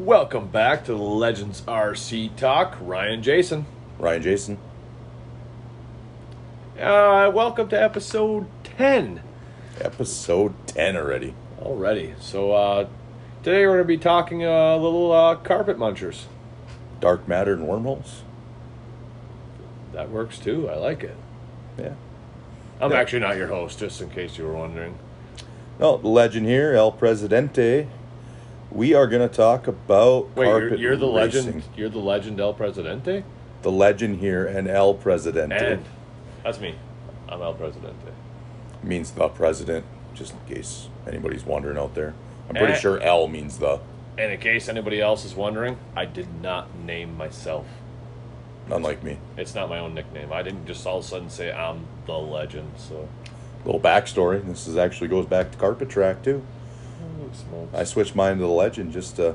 Welcome back to the Legends RC Talk. Ryan Jason. Ryan Jason. Uh, welcome to episode 10 Episode 10 already. already. So, uh, today we're going to be talking a little uh, carpet munchers. Dark matter and wormholes. That works too. I like it. Yeah. I'm Yeah. actually not your host, just in case you were wondering. No, the legend here, El Presidente. We are going to talk about Wait, you're, carpet you're the racing. legend. You're the legend El Presidente, The legend here and El Presidente and that's me. I'm El Presidente. means the president, just in case anybody's wondering out there. I'm pretty Eh. sure El means the, And in case anybody else is wondering, I did not name myself. unlike me. It's not my own nickname. I didn't just all of a sudden say I'm the legend. So, Little backstory. This is actually goes back to carpet track too. Holy smokes. I switched mine to the legend just to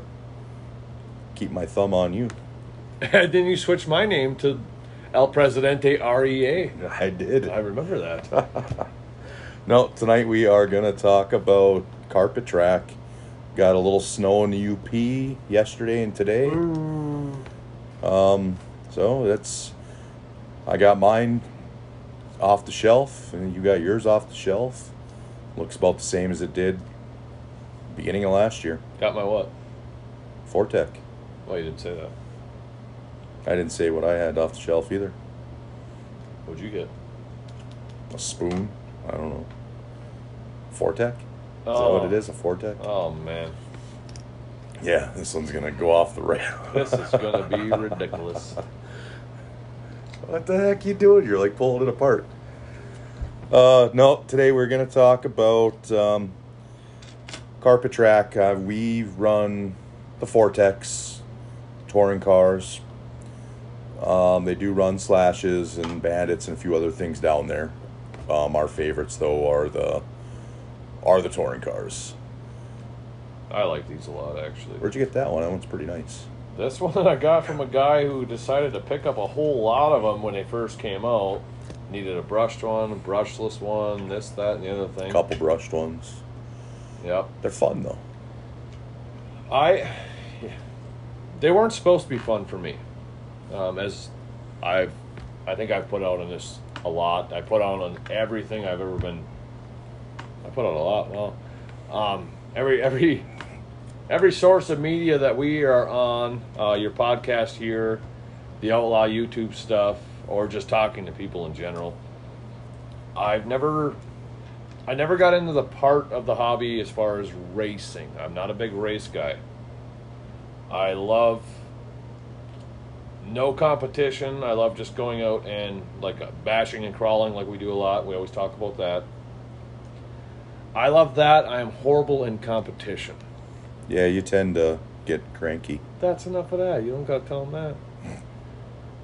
keep my thumb on you. and then you switched my name to El Presidente REA. I did. I remember that. No, tonight we are going to talk about carpet track. Got a little snow in the UP yesterday and today. Um, so that's I got mine off the shelf, and you got yours off the shelf. Looks about the same as it did beginning of last year. Got my what? 4-Tec. Well, you didn't say that. I didn't say what I had off the shelf either. What'd you get? A spoon. I don't know. 4-Tec. Is Oh. that what it is? A Fortec. Oh man, Yeah, this one's gonna go off the rail. this is gonna be ridiculous. What the heck you doing? You're like pulling it apart. Uh, no, today we're gonna talk about um, carpet track. Uh, we run the Vortex touring cars. Um, they do run slashes and bandits and a few other things down there. Um, our favorites though are the are the touring cars. I like these a lot, actually. Where'd you get that one? That one's pretty nice. This one that I got from a guy who decided to pick up a whole lot of them when they first came out. Needed a brushed one, a brushless one, this, that, and the other thing. Couple brushed ones. Yep. They're fun though. I they weren't supposed to be fun for me. Um, as I've I think I've put out on this a lot. I put out on everything I've ever been I put out a lot. Well, um, every every every source of media that we are on, uh, your podcast here, the Outlaw YouTube stuff, or just talking to people in general. I've never I never got into the part of the hobby as far as racing. I'm not a big race guy. I love no competition. I love just going out and like uh, bashing and crawling like we do a lot. We always talk about that. I love that. I am horrible in competition. Yeah, you tend to get cranky. That's enough of that. You don't got to tell them that.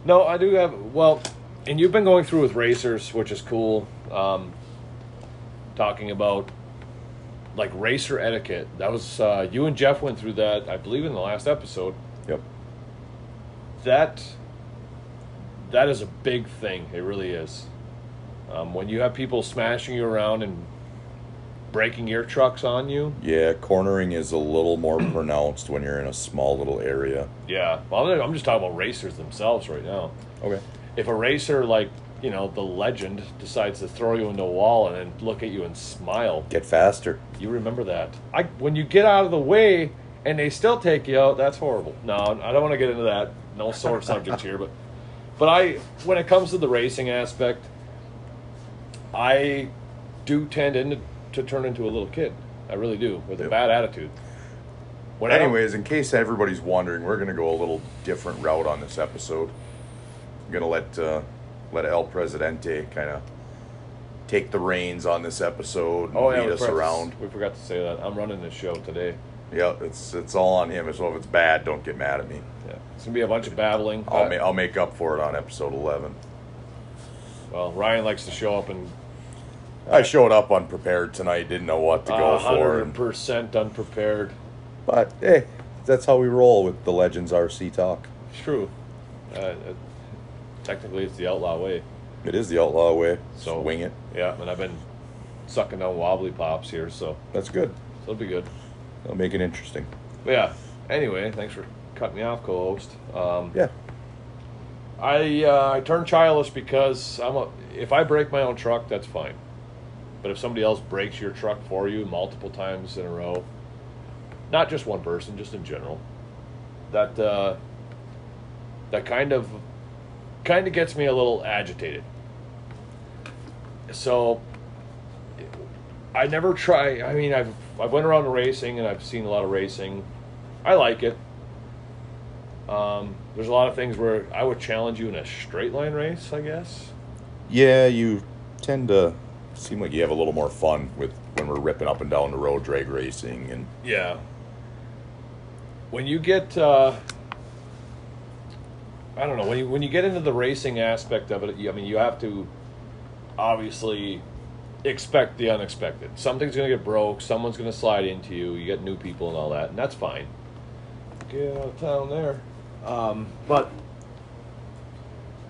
No, I do have. Well, and you've been going through with racers, which is cool. Um, talking about like racer etiquette. That was uh, you and Jeff went through that, I believe, in the last episode. Yep. That that is a big thing. It really is. Um, when you have people smashing you around and breaking your trucks on you, Yeah, cornering is a little more pronounced when you're in a small little area. yeah. Well, I'm, I'm just talking about racers themselves right now. Okay. if a racer like you know the legend decides to throw you into a wall and then look at you and smile Get faster. you remember that i when you get out of the way and they still take you out that's horrible no i don't want to get into that no sore subject here but but i when it comes to the racing aspect i do tend into, to turn into a little kid i really do with a Yep. bad attitude when Anyways, in case everybody's wondering, we're gonna go a little different route on this episode. I'm gonna let uh, let El Presidente kind of take the reins on this episode and oh yeah lead us around. we forgot to say that i'm running this show today Yeah, it's it's all on him. So if it's bad, don't get mad at me. yeah it's gonna be a bunch of babbling I'll Uh, ma- I'll make up for it on episode 11. Well, Ryan likes to show up and I showed up unprepared tonight. Didn't know what to go for. hundred percent unprepared. But hey, that's how we roll with the Legends RC talk. It's true. Uh, uh, technically, it's the outlaw way. It is the outlaw way. So- wing it. Yeah, and I've been sucking down wobbly pops here, so That's good. so it'll be good. That'll make it interesting. But yeah, anyway, thanks for cutting me off, co-host. Um, Yeah. I uh, I turn childless because I'm a. If I break my own truck, that's fine. But if somebody else breaks your truck for you multiple times in a row, not just one person, just in general, that uh, that kind of kind of gets me a little agitated. So I never try. I mean, I've I've went around racing and I've seen a lot of racing. I like it. Um, there's a lot of things where I would challenge you in a straight line race. I guess. Yeah, you tend to seem like you have a little more fun with when we're ripping up and down the road drag racing and Yeah. When you get, uh, I don't know, when you when you get into the racing aspect of it, you- I mean, you have to obviously expect the unexpected. Something's going to get broke. Someone's going to slide into you. You get new people and all that, and that's fine. Get out of town there. Um, but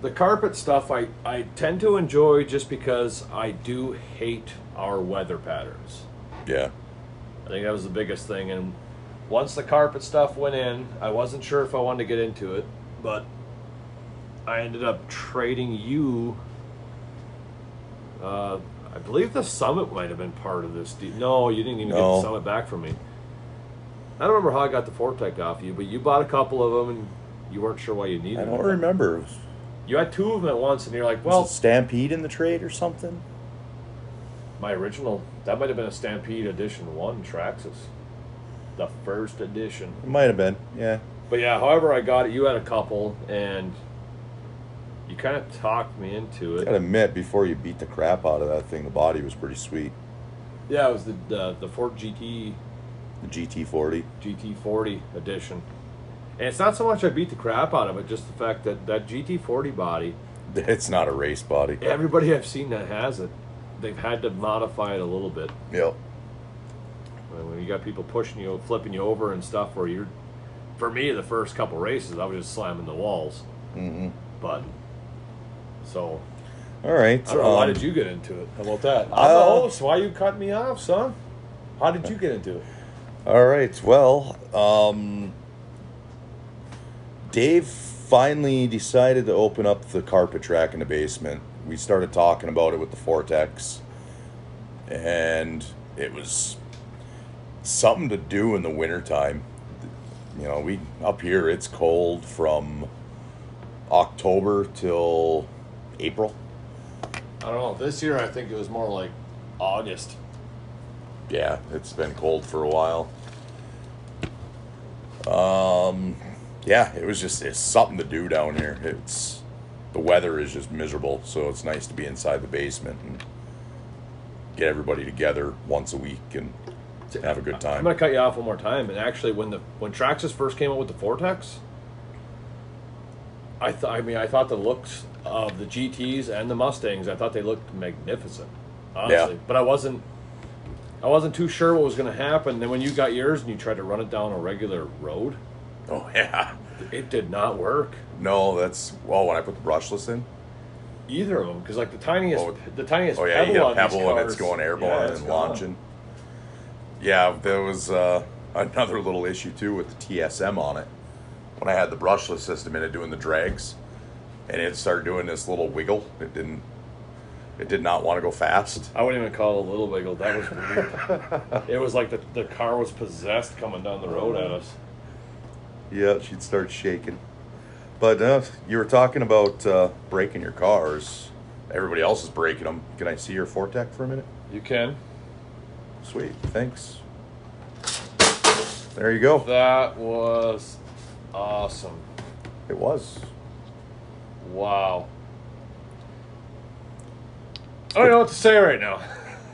the carpet stuff, I I tend to enjoy just because I do hate our weather patterns. yeah. I think that was the biggest thing. And once the carpet stuff went in, I wasn't sure if I wanted to get into it, but I ended up trading you. Uh, I believe the summit might have been part of this. deal. No, you didn't even get the summit back from me. I don't remember how I got the 4-Tec off you, but you bought a couple of them and you weren't sure why you needed them. I don't them. remember. You had two of them at once, and you're like, well, Stampede in the trade or something? my original, that might have been a Stampede Edition 1 Traxxas. The first edition. It might have been. Yeah. But yeah, however I got it, you had a couple, and you kind of talked me into it. I gotta admit, before you beat the crap out of that thing, the body was pretty sweet. Yeah, it was the the, the Ford GT The GT40. GT40 edition, and it's not so much I beat the crap out of it, just the fact that that GT40 body. It's not a race body. Everybody I've seen that has it, they've had to modify it a little bit. Yep. When you got people pushing you, flipping you over and stuff, where you're, for me, the first couple races, I was just slamming the walls. hmm But so All right. I don't know. why um, did you get into it? How about that? I'm the Uh, host. Why you cut me off, son? How did you get into it? All right. Well, um, Dave finally decided to open up the carpet track in the basement. We started talking about it with the Vortex, and it was something to do in the wintertime. You know, we up here it's cold from October till April. I don't know. This year, I think it was more like August. Yeah, it's been cold for a while. Um, yeah, it was just it's something to do down here. It's the weather is just miserable, so it's nice to be inside the basement and get everybody together once a week and have a good time. I'm gonna cut you off one more time. And actually, when the when Traxxas first came out with the Vortex, I thought. I mean, I thought the looks of the GTS and the Mustangs. I thought they looked magnificent. Honestly, Yeah. but I wasn't. I wasn't too sure what was going to happen. Then when you got yours and you tried to run it down a regular road, Oh yeah, it did not work. no, that's well when I put the brushless in. Either of them, because like the tiniest, Oh, the tiniest Oh yeah, you get a pebble and it's going airborne yeah, and gone. launching. Yeah, there was uh, another little issue too with the TSM on it. When I had the brushless system in it doing the drags, and it started doing this little wiggle. It didn't. It did not want to go fast. I wouldn't even call it a little wiggle. That was weird. it was like the, the car was possessed coming down the road at us. Yeah, she'd start shaking. But uh, you were talking about uh, breaking your cars. Everybody else is breaking them. Can I see your 4-Tec for a minute? You can. Sweet, thanks. There you go. That was awesome. It was. Wow. I don't know what to say right now.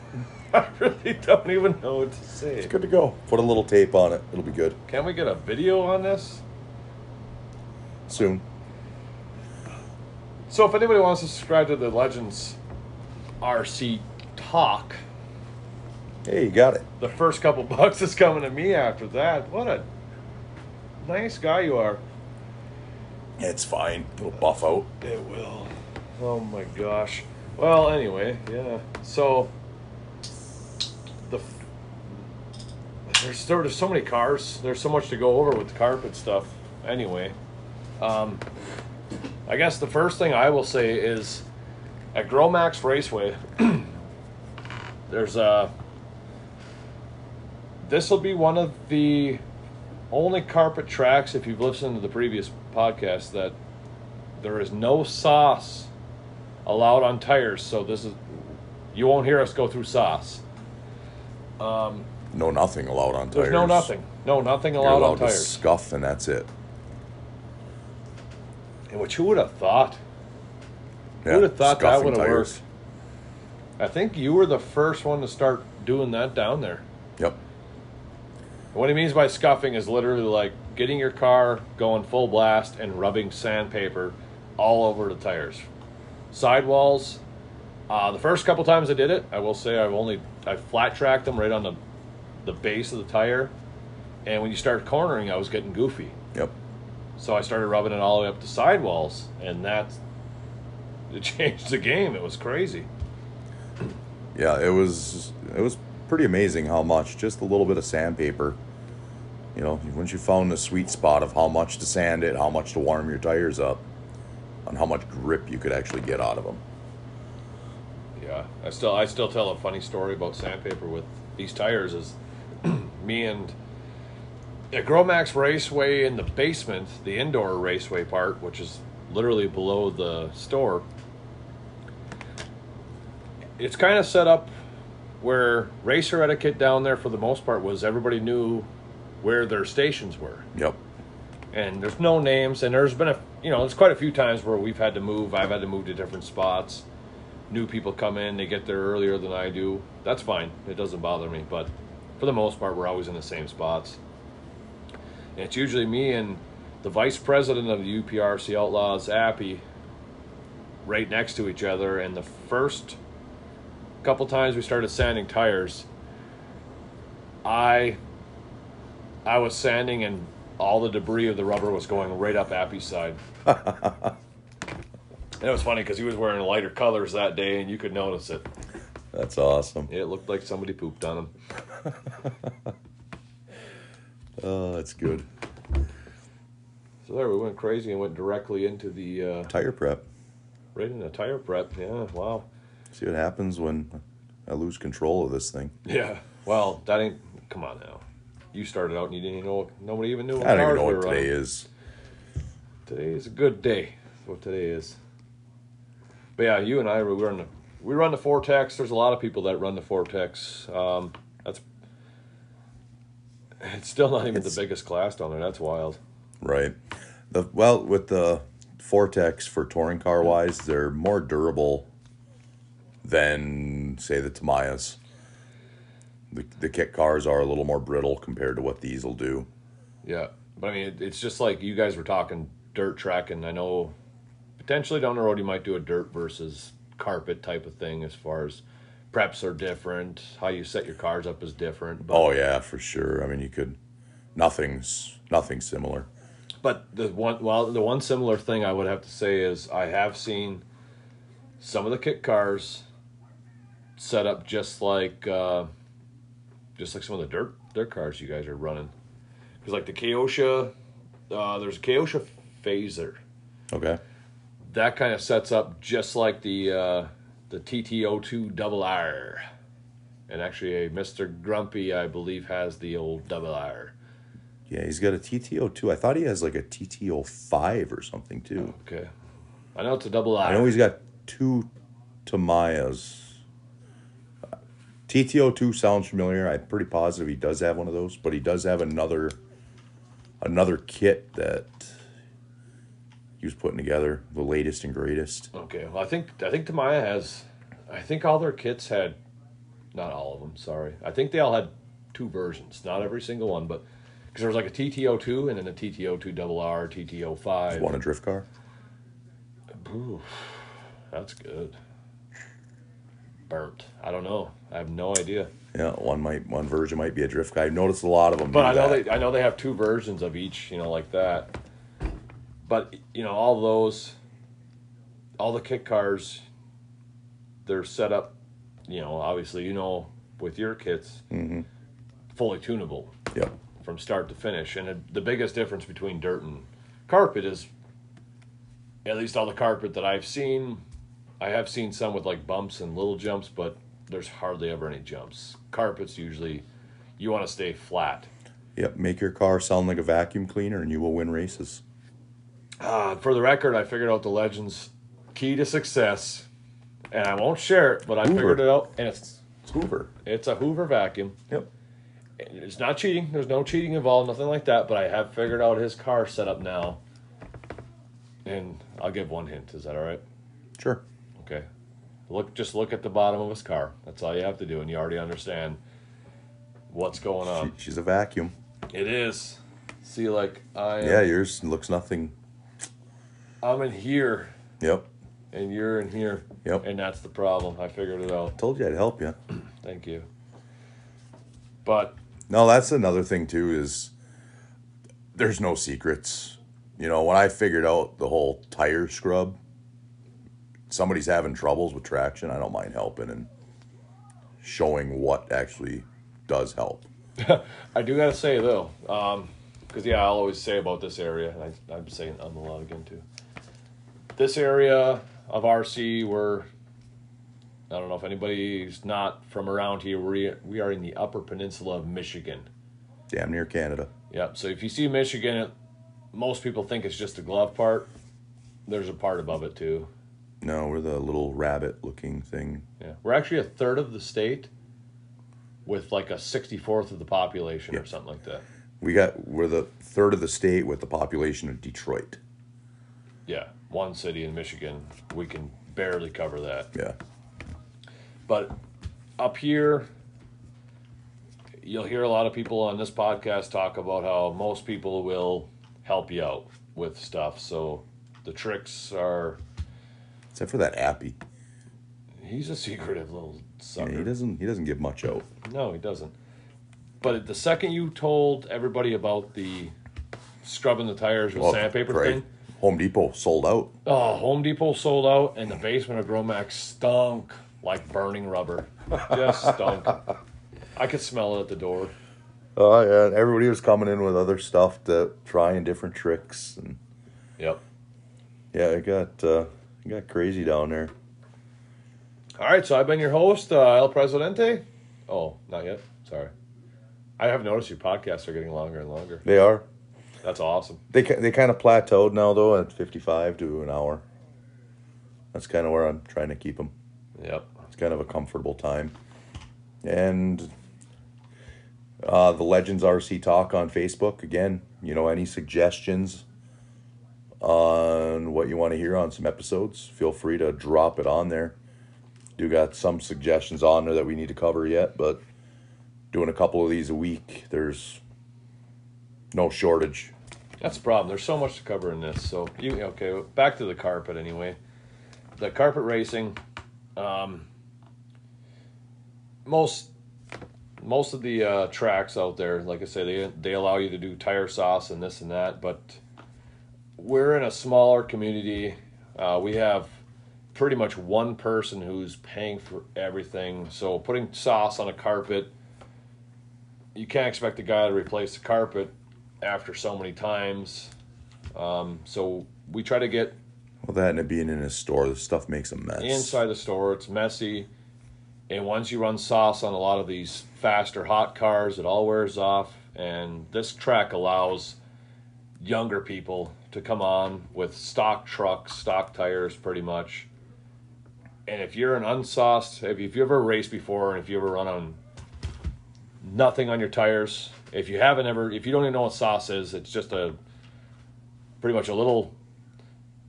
I really don't even know what to say. It's good to go. Put a little tape on it. It'll be good Can we get a video on this? soon. So if anybody wants to subscribe to the Legends RC Talk, Hey, you got it. the first couple bucks is coming to me after that. What a nice guy you are. It's fine. It'll buff out. It will. Oh my gosh. Well, anyway, yeah. So the there's there, there's so many cars. There's so much to go over with the carpet stuff. Anyway, um, I guess the first thing I will say is at Gromax Raceway. there's a. This will be one of the only carpet tracks, if you've listened to the previous podcast, that there is no sauce allowed on tires. So this is you won't hear us go through sauce. Um, No nothing allowed on tires. there's no nothing, no nothing You're allowed, allowed on to tires. scuff, and that's it. And which who would have thought? Yeah, would have thought that would have worked? I think you were the first one to start doing that down there. What he means by scuffing is literally like getting your car going full blast and rubbing sandpaper all over the tires, sidewalls. Uh, the first couple times I did it, I will say I've only I flat tracked them right on the the base of the tire, and when you start cornering, I was getting goofy. Yep. So I started rubbing it all the way up to sidewalls, and that it changed the game. It was crazy. Yeah, it was it was pretty amazing how much just a little bit of sandpaper. You know, once you found the sweet spot of how much to sand it, how much to warm your tires up, and how much grip you could actually get out of them. Yeah, I still I still tell a funny story about sandpaper with these tires. Is me and at Gromax Raceway in the basement, the indoor raceway part, which is literally below the store. It's kind of set up where racer etiquette down there for the most part was everybody knew where their stations were. Yep. and there's no names and there's been a you know there's quite a few times where we've had to move. I've had to move to different spots. New people come in they get there earlier than i do. That's fine. It doesn't bother me. But for the most part we're always in the same spots. And it's usually me and the vice president of the uprc outlaws appy right next to each other. And the first couple times we started sanding tires i I was sanding and all the debris of the rubber was going right up Appy's side. and it was funny because he was wearing lighter colors that day and you could notice it. That's awesome. It looked like somebody pooped on him. Oh, that's good. So there we went crazy and went directly into the uh, Tire prep. right into tire prep. Yeah, wow. See what happens when I lose control of this thing. Yeah. Well, that ain't. Come on now. You started out and you didn't even know. Nobody even knew. What I don't even know we what today running. is. Today is a good day. That's what today is. But yeah, you and I we run the we run the Vortex. There's a lot of people that run the Vortex. Um, that's it's still not even It's- the biggest class down there. That's wild. Right. The well with the Vortex for touring car wise, they're more durable than say the Tamiyas. The the kit cars are a little more brittle compared to what these will do. Yeah, but I mean, it, it's just like you guys were talking dirt track, and I know potentially down the road you might do a dirt versus carpet type of thing as far as preps are different, how you set your cars up is different. But, Oh yeah, for sure. I mean, you could nothing's nothing similar. But the one, well, the one similar thing I would have to say is I have seen some of the kit cars set up just like, uh, just like some of the dirt dirt cars you guys are running. Because like the Kyosho, uh, there's a Kyosho Fazer Okay. that kind of sets up just like the uh, the TTO2 double R. And actually, a Mr. Grumpy, I believe, has the old double R. Yeah, he's got a TTO two. I thought he has like a TTO five or something too. Okay, I know it's a double R. I know he's got two Tamiyas. TTO two sounds familiar. I'm pretty positive he does have one of those, but he does have another another kit that he was putting together, the latest and greatest. Okay, well, I think I think Tamiya has, I think all their kits had, not all of them. Sorry, I think they all had two versions. Not every single one, but because there was like a TTO two and then a TTO two double R, TTO five. Want a drift car? Ooh, that's good. Burnt. I don't know. I have no idea. Yeah, one might one version might be a drift guy. I've noticed a lot of them. But I know that. they I know they have two versions of each, you know, like that. But you know, all those all the kit cars they're set up, you know, obviously, you know, with your kits Mhm. fully tunable Yep. from start to finish. And the biggest difference between dirt and carpet is, at least all the carpet that I've seen, I have seen some with like bumps and little jumps, but there's hardly ever any jumps. Carpets usually, you want to stay flat. Yep. Make your car sound like a vacuum cleaner, and you will win races. Uh, for the record, I figured out the Legends key to success, and I won't share it, but I Hoover. figured it out, and it's It's Hoover. it's a Hoover vacuum. Yep. And It's not cheating. There's no cheating involved, nothing like that. But I have figured out his car setup now, and I'll give one hint. Is that all right? Sure. Okay. Look, just look at the bottom of his car. That's all you have to do, and you already understand what's going She, on. she's a vacuum. It is. See, like I, am, Yeah, yours looks nothing. I'm in here, Yep. and you're in here, Yep. and that's the problem. I figured it out. Told you I'd help you. Thank you. But No, that's another thing too. Is there's no secrets. You know, when I figured out the whole tire scrub, somebody's having troubles with traction. I don't mind helping and showing what actually does help. I do gotta say though, um, because yeah, I'll always say about this area, and I, I'm saying I'm a lot again too. This area of RC, we're I don't know if anybody's not from around here. We we are in the Upper Peninsula of Michigan. Damn near Canada. Yep. So if you see Michigan, it, most people think it's just a glove part. There's a part above it too. No, we're the little rabbit looking thing. Yeah, we're actually a third of the state, with like a sixty fourth of the population or something like that. We got we're the third of the state with the population of Detroit. Yeah, one city in Michigan, we can barely cover that. Yeah. But up here, you'll hear a lot of people on this podcast talk about how most people will help you out with stuff. So the tricks are, Except for that Appy. he's a secretive little Yeah, he doesn't he doesn't give much out. No, he doesn't. But the second you told everybody about the scrubbing the tires with Well, sandpaper great. thing, Home Depot sold out. oh, Home Depot sold out, and the basement of Gromax stunk like burning rubber. Just stunk. I could smell it at the door. Oh yeah, everybody was coming in with other stuff to trying different tricks and Yep. yeah, it got uh, it got crazy down there. All right, so I've been your host, uh, El Presidente. Oh, not yet. Sorry. I have noticed your podcasts are getting longer and longer. They are. That's awesome. They they kind of plateaued now though at fifty five to an hour. That's kind of where I'm trying to keep them. Yep. It's kind of a comfortable time, and uh, the Legends RC Talk on Facebook again. You know, any suggestions on what you want to hear on some episodes? Feel free to drop it on there. Do got some suggestions on there that we need to cover yet, but doing a couple of these a week, there's no shortage. That's the problem. There's so much to cover in this. So you okay? Back to the carpet anyway. The carpet racing. Um, most most of the uh, tracks out there, like I say, they they allow you to do tire sauce and this and that. But we're in a smaller community. Uh, we have pretty much one person who's paying for everything. So putting sauce on a carpet, you can't expect the guy to replace the carpet after so many times. Um, so we try to get Well, that and it being in a store, the stuff makes a mess. inside the store. It's messy, and once you run sauce on a lot of these faster hot cars, it all wears off. And this track allows younger people to come on with stock trucks, stock tires, pretty much. And if you're an unsauced, if you've ever raced before, and if you ever run on nothing on your tires, if you haven't ever, if you don't even know what sauce is, it's just a pretty much a little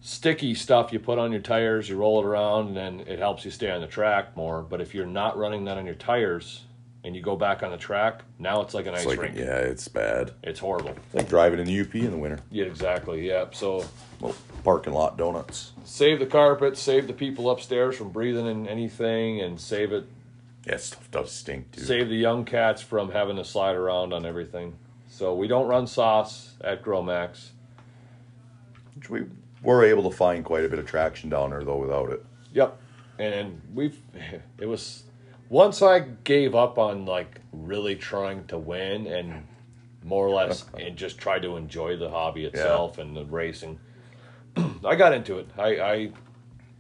sticky stuff you put on your tires, you roll it around, and then it helps you stay on the track more. But if you're not running that on your tires and you go back on the track, now it's like an it's ice like, rink. yeah, it's bad. It's horrible. It's like driving in the UP in the winter. Yeah, exactly. Yeah. So Well, parking lot donuts. save the carpet, save the people upstairs from breathing in anything, and save it. Yeah, stuff does stink too. Save the young cats from having to slide around on everything. So we don't run sauce at Gromax. Which we were able to find quite a bit of traction down there though without it. Yep. And we've it was once I gave up on like really trying to win and more or less and just tried to enjoy the hobby itself and the racing, I got into it. I, I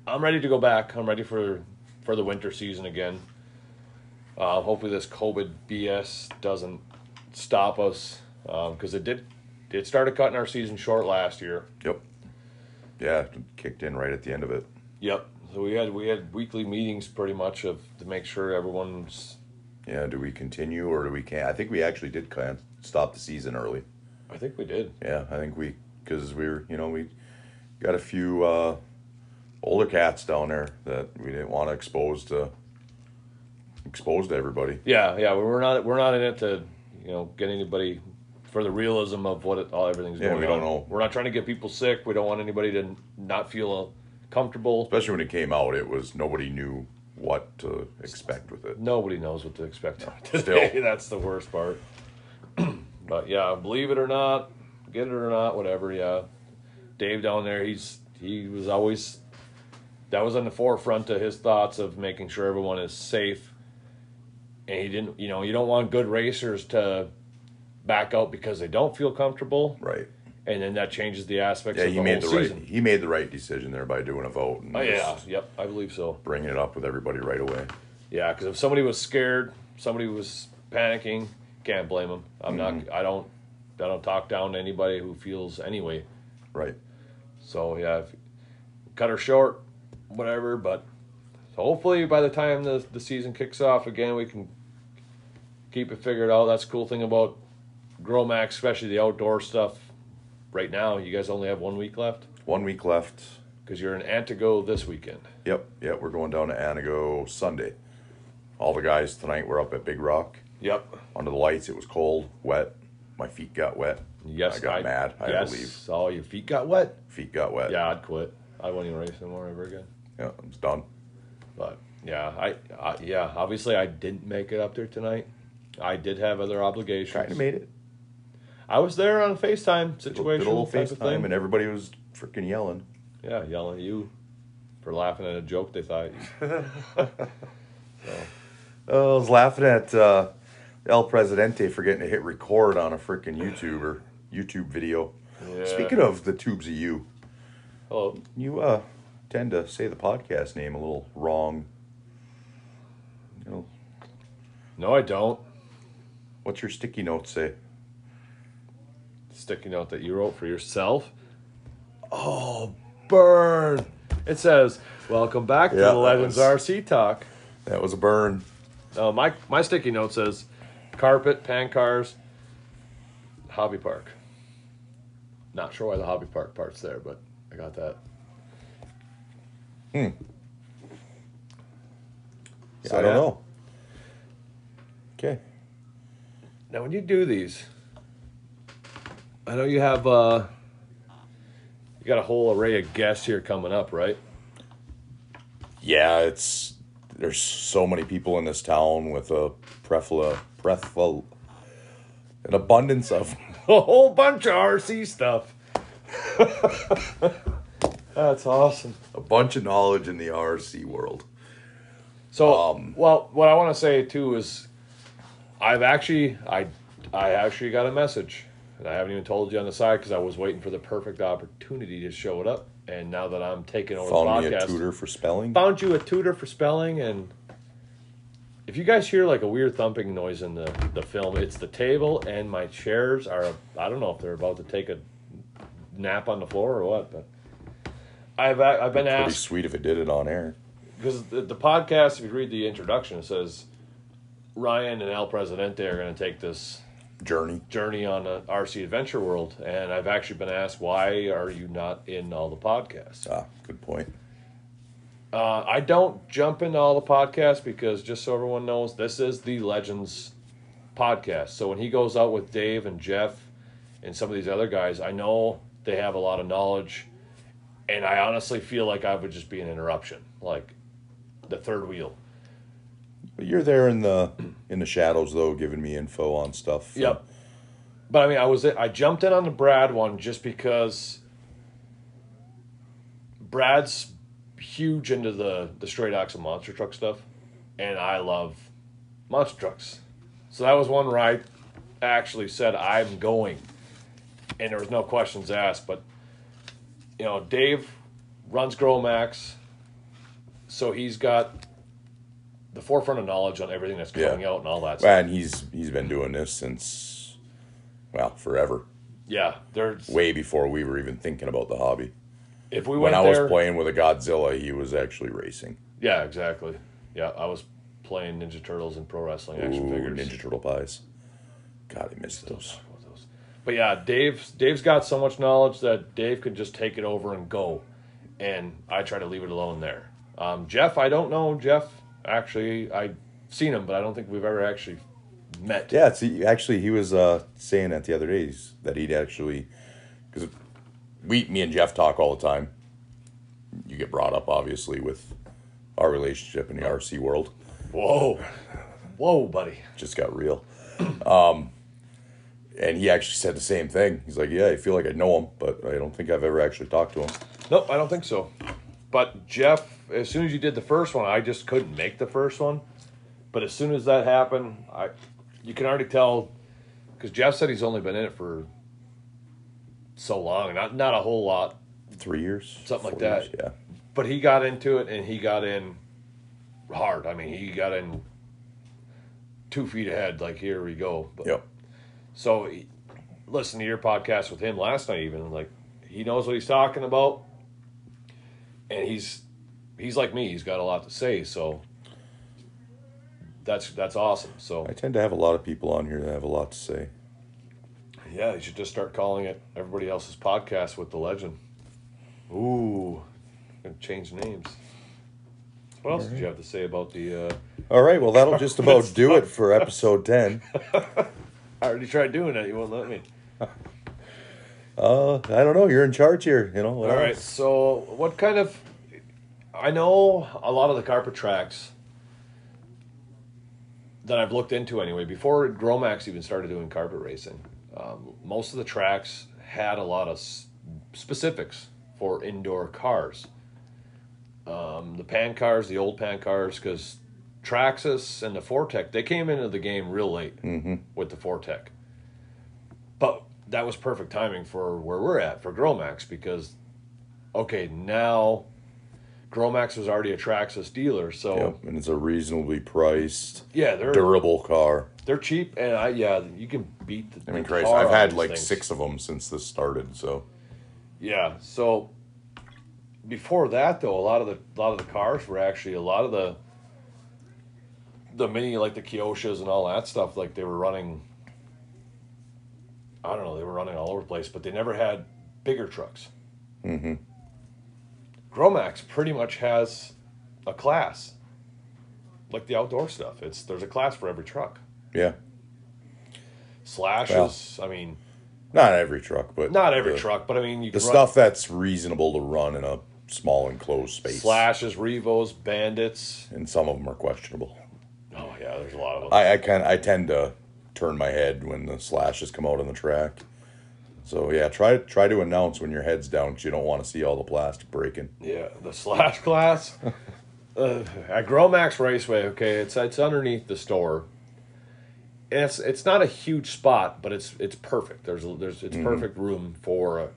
I'm ready to go back. I'm ready for for the winter season again. Uh, hopefully this COVID BS doesn't stop us because it did. It started cutting our season short last year. Yep. Yeah, kicked in right at the end of it. Yep. So we had we had weekly meetings pretty much of to make sure everyone's. Yeah, do we continue or do we can't? I think we actually did kind of stop the season early. I think we did. Yeah, I think we because we were you know we got a few uh, older cats down there that we didn't want to expose to expose to everybody. Yeah, yeah. We're not we're not in it to you know get anybody for the realism of what it, all everything's Yeah, going we on. don't know. We're not trying to get people sick. We don't want anybody to not feel comfortable. Especially when it came out, it was nobody knew what to expect with it. Nobody knows what to expect still. today. That's the worst part. but yeah, believe it or not, get it or not, whatever. Yeah, Dave down there, he's he was always that was on the forefront of his thoughts of making sure everyone is safe. And he didn't, you know, you don't want good racers to back out because they don't feel comfortable, Right. And then that changes the aspects Yeah, of he the made the whole right. season. He made the right decision there by doing a vote. And Oh yeah, just yep, I believe so. Bringing it up with everybody right away. Yeah, because if somebody was scared, somebody was panicking, can't blame them. I'm Mm-hmm. not. I don't. I don't talk down to anybody who feels anyway. Right. So yeah, if, cut her short, whatever. But so hopefully by the time the the season kicks off again, we can keep it figured out. That's the cool thing about Gromax, especially the outdoor stuff. Right now, you guys only have one week left One week left. because you're in Antigo this weekend. Yep. Yep. We're going down to Antigo Sunday. All the guys tonight were up at Big Rock Yep. under the lights. It was cold, wet. My feet got wet. Yes, I got mad. I yes. believe Oh, your feet got wet. feet got wet. Yeah, I'd quit. I wouldn't even race anymore ever again. Yeah. It's done. But yeah, I, I yeah, obviously I didn't make it up there tonight. I did have other obligations. Kind of made it. I was there on a FaceTime situation. a little type of FaceTime, thing. and everybody was freaking yelling. yeah, yelling at you for laughing at a joke they thought. You, Oh, I was laughing at uh, El Presidente for getting to hit record on a freaking YouTuber YouTube video. Yeah. Speaking of the tubes of you, oh, you uh, tend to say the podcast name a little wrong. You know, no, I don't. what's your sticky note say? Sticky note that you wrote for yourself. Oh, burn! It says, "Welcome back to Yeah, the that Legends was- RC Talk." That was a burn. Uh, my my sticky note says, "Carpet, pan cars, hobby park." Not sure why the hobby park part's there, but I got that. Hmm. So, I don't yeah. know. Okay. Now, when you do these, I know you have uh, you got a whole array of guests here coming up, right? Yeah, it's there's so many people in this town with a prefla prefla an abundance of A whole bunch of RC stuff. That's awesome. a bunch of knowledge in the RC world. So, Um, well, what I want to say too is, I've actually, I, I actually got a message, and I haven't even told you on the side because I was waiting for the perfect opportunity to show it up. And now that I'm taking over Found the me a podcast, tutor for spelling. found you a tutor for spelling. And if you guys hear like a weird thumping noise in the the film, it's the table and my chairs are. I don't know if they're about to take a nap on the floor or what, but I've I've been Pretty asked sweet if it did it on air. because the, the podcast, if you read the introduction, it says Ryan and El Presidente are going to take this Journey. journey on an RC adventure world, and I've actually been asked why are you not in all the podcasts? Ah, good point. Uh, I don't jump into all the podcasts because just so everyone knows, this is the Legends podcast. So when he goes out with Dave and Jeff and some of these other guys, I know they have a lot of knowledge, and I honestly feel like I would just be an interruption, like the third wheel. But you're there in the in the shadows though, giving me info on stuff. Yep. But I mean, I was I jumped in on the Brad one just because Brad's huge into the the straight axle monster truck stuff, and I love monster trucks. So that was one where I actually said I'm going, and there was no questions asked. But you know, Dave runs Gromax, so he's got the forefront of knowledge on everything that's coming Yeah. out and all that. stuff. And he's he's been doing this since, well, forever. Yeah, there's Way before we were even thinking about the hobby. if we When I there, was playing with a Godzilla, he was actually racing. yeah, exactly. Yeah, I was playing Ninja Turtles and pro wrestling action Ooh, figures. Ninja Turtle pies. God, I missed those. Those? But yeah, Dave's Dave's got so much knowledge that Dave could just take it over and go, and I try to leave it alone there. Um, Jeff, I don't know Jeff. Actually, I've seen him, but I don't think we've ever actually met. Yeah, it's actually he was uh, saying that the other days that he'd actually because we, me and Jeff talk all the time. You get brought up obviously with our relationship in the RC world. Whoa, whoa, buddy. Just got real. Um, and he actually said the same thing. He's like, "Yeah, I feel like I know him, but I don't think I've ever actually talked to him." Nope, I don't think so. But Jeff, as soon as you did the first one, I just couldn't make the first one. But as soon as that happened, I you can already tell because Jeff said he's only been in it for so long, not not a whole lot. Three years, Something like that. years, Yeah. but he got into it and he got in hard. I mean, he got in two feet ahead. Like here we go. But, Yep. So, he, listen to your podcast with him last night. Even like he knows what he's talking about, and he's he's like me. He's got a lot to say. So that's that's awesome. So I tend to have a lot of people on here that have a lot to say. yeah, you should just start calling it everybody else's podcast with the legend. Ooh, gonna change names. What else did you have to say about the? Uh, All right, well that'll just about do it for episode ten. I already tried doing it. You won't let me. Uh, I don't know. You're in charge here. You know. what All right. So, what kind of? I know a lot of the carpet tracks that I've looked into anyway. Before Gromax even started doing carpet racing, um, most of the tracks had a lot of s- specifics for indoor cars. Um, the pan cars, the old pan cars, because Traxxas and the 4-Tec, they came into the game real late Mhm. with the 4-Tec. But that was perfect timing for where we're at for Gromax because, okay, now Gromax was already a Traxxas dealer, so Yep, and it's a reasonably priced, yeah, they're durable car. they're cheap, and I yeah, you can beat the. I mean, tar I've had like things. six of them since this started. So Yeah. So before that, though, a lot of the a lot of the cars were actually a lot of the the mini like the Kyoshos and all that stuff. Like they were running. I don't know. They were running all over the place, but they never had bigger trucks. hmm Gromax pretty much has a class, like the outdoor stuff. It's there's a class for every truck. yeah, Slashes. I mean, not every truck, but not every the, truck, but I mean you The stuff that's reasonable to run in a small enclosed space. slashes, Revos, Bandits. and some of them are questionable. Oh yeah, there's a lot of them. I I kind I tend to turn my head when the slashes come out on the track. So yeah, try try to announce when your head's down because you don't want to see all the plastic breaking. Yeah, the slash class uh, at Gromax Raceway. Okay, it's it's underneath the store. And it's it's not a huge spot, but it's it's perfect. There's there's it's perfect room for uh,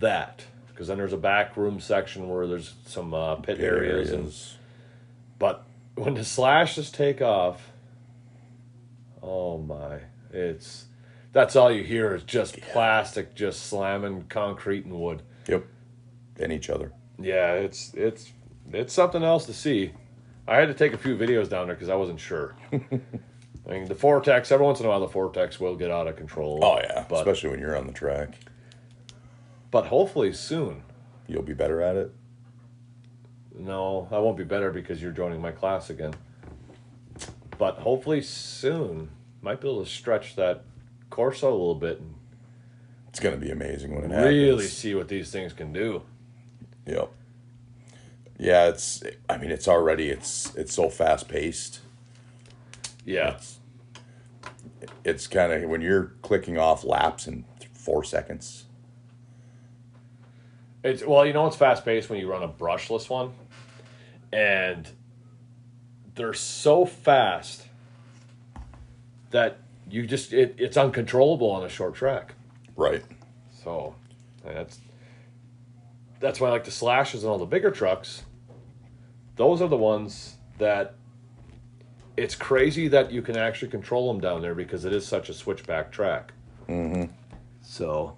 that because then there's a back room section where there's some uh, pit, areas, and but when the slashes take off, oh my, it's that's all you hear is just plastic just slamming concrete and wood. Yep, and each other. Yeah, it's it's it's something else to see. I had to take a few videos down there because I wasn't sure. I mean, the vortex. Every once in a while, the vortex will get out of control. Oh yeah, but especially when you're on the track, but hopefully soon. you'll be better at it. No, I won't be better because you're joining my class again. But hopefully soon, might be able to stretch that Corso a little bit and It's gonna be amazing when it happens. really see what these things can do. Yep. Yeah, it's. I mean, it's already. It's it's so fast paced. Yeah, It's it's kind of when you're clicking off laps in four seconds. It's well, you know it's fast paced when you run a brushless one, and they're so fast that you just it, it's uncontrollable on a short track. Right. So that's that's why I like the slashes and all the bigger trucks. Those are the ones that it's crazy that you can actually control them down there because it is such a switchback track. Mm-hmm. So